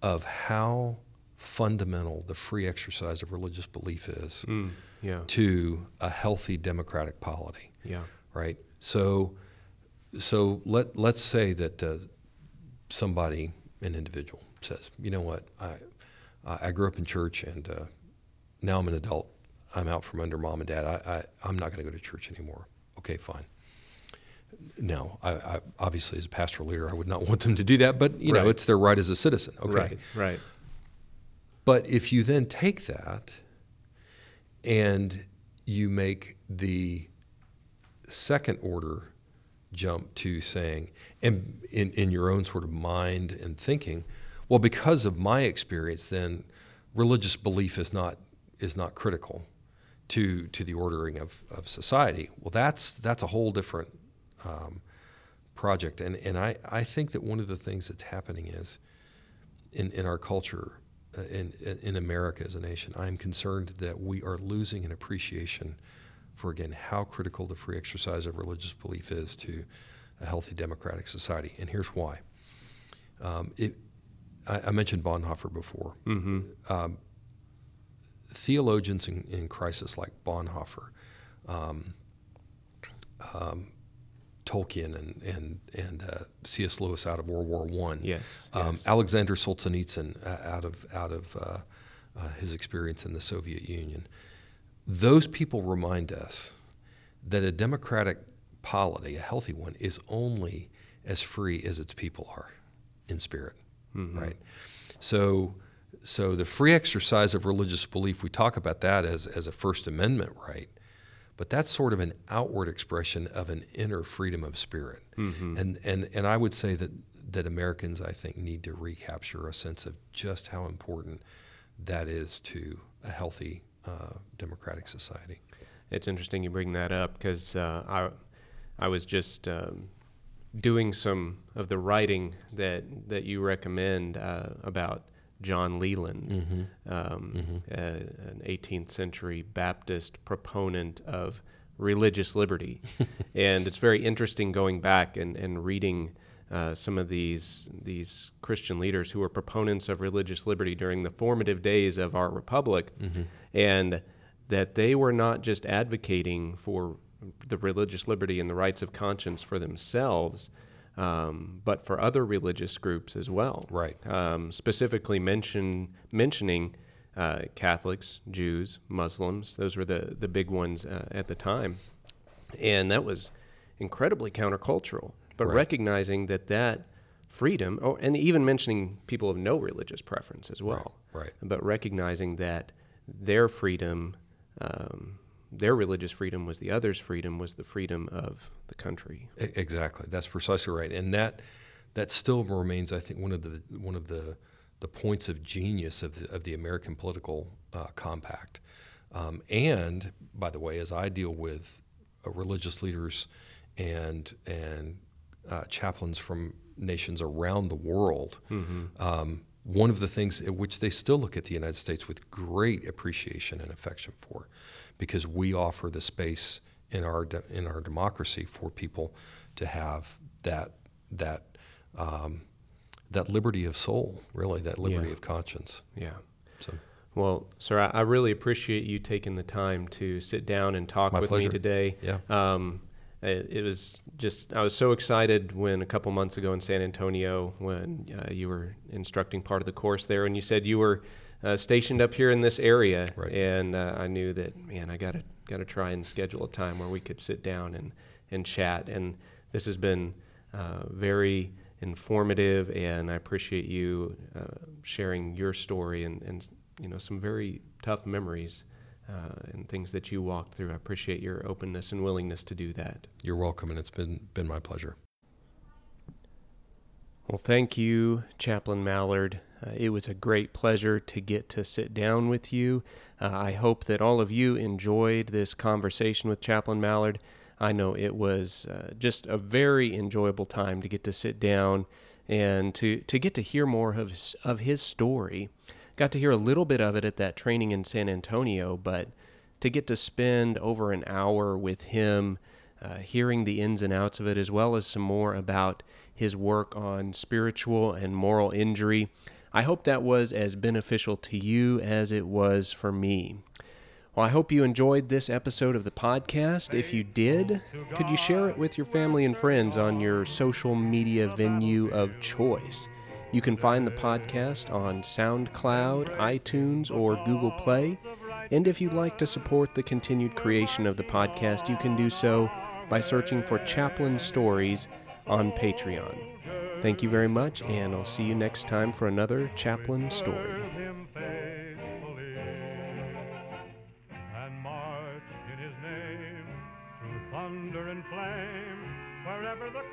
of how fundamental the free exercise of religious belief is Mm, yeah. to a healthy democratic polity Yeah. right? So, so let let's say that uh, somebody, an individual, says, you know what, I I grew up in church and uh, now I'm an adult. I'm out from under mom and dad. I, I I'm not going to go to church anymore. Okay, fine. No, I, I obviously as a pastoral leader, I would not *laughs* want them to do that, but you know, it's their right as a citizen. Okay, Right. Right. but if you then take that and you make the second order jump to saying, and in, in your own sort of mind and thinking, well, because of my experience, then religious belief is not is not critical to to the ordering of, of society. Well, that's that's a whole different um, project, and and I, I think that one of the things that's happening is in, in our culture, uh, in, in America as a nation, I'm concerned that we are losing an appreciation for, again, how critical the free exercise of religious belief is to a healthy democratic society. And here's why. Um, it, I, I mentioned Bonhoeffer before. Mm-hmm. Um, theologians in, in crisis like Bonhoeffer, um, um, Tolkien, and and and uh, C.S. Lewis out of World War One, Yes. um, yes. Alexander Solzhenitsyn uh, out of out of uh, uh, his experience in the Soviet Union. Those people remind us that a democratic polity, a healthy one, is only as free as its people are in spirit, Mhm. right? So, so the free exercise of religious belief, we talk about that as as a First Amendment right, but that's sort of an outward expression of an inner freedom of spirit. Mhm. And, and, and I would say that, that Americans, I think, need to recapture a sense of just how important that is to a healthy uh, democratic society. It's interesting you bring that up because uh, I, I was just um, doing some of the writing that that you recommend uh, about John Leland, um, uh, an 18th century Baptist proponent of religious liberty, *laughs* and it's very interesting going back and, and reading. Uh, some of these these Christian leaders who were proponents of religious liberty during the formative days of our republic, and that they were not just advocating for the religious liberty and the rights of conscience for themselves, um, but for other religious groups as well. Right. Um, specifically mention mentioning uh, Catholics, Jews, Muslims. Those were the the big ones uh, at the time, and that was incredibly countercultural. But Right. recognizing that that freedom, oh, and even mentioning people of no religious preference as well Right. but recognizing that their freedom, um, their religious freedom was the other's freedom, was the freedom of the country. Exactly. That's precisely right. And that that still remains, I think, one of the one of the the points of genius of the, of the American political uh, compact. Um, and by the way, as I deal with uh, religious leaders and and uh, chaplains from nations around the world, um, one of the things at which they still look at the United States with great appreciation and affection for, because we offer the space in our de- in our democracy for people to have that that um, that liberty of soul, really that liberty Yeah. of conscience. Yeah. So Well, sir, I, I really appreciate you taking the time to sit down and talk My with pleasure. me today. yeah, Um, it, it was just, I was so excited when a couple months ago in San Antonio, when uh, you were instructing part of the course there, and you said you were uh, stationed up here in this area, Right. and uh, I knew that, man, I gotta gotta try and schedule a time where we could sit down and and chat. And this has been uh, very informative, and I appreciate you uh, sharing your story and and you know some very tough memories uh, and things that you walked through. I appreciate your openness and willingness to do that. you're welcome, and it's been been my pleasure. Well, thank you, Chaplain Mallard. Uh, it was a great pleasure to get to sit down with you. Uh, I hope that all of you enjoyed this conversation with Chaplain Mallard. I know it was uh, just a very enjoyable time to get to sit down and to, to get to hear more of his, of his story. Got to hear a little bit of it at that training in San Antonio, but to get to spend over an hour with him, uh, hearing the ins and outs of it, as well as some more about his work on spiritual and moral injury. I hope that was as beneficial to you as it was for me. Well, I hope you enjoyed this episode of the podcast. If you did, could you share it with your family and friends on your social media venue of choice? You can find the podcast on SoundCloud, iTunes, or Google Play. And if you'd like to support the continued creation of the podcast, you can do so by searching for Chaplain Stories on Patreon. Thank you very much, and I'll see you next time for another Chaplain Story. wherever the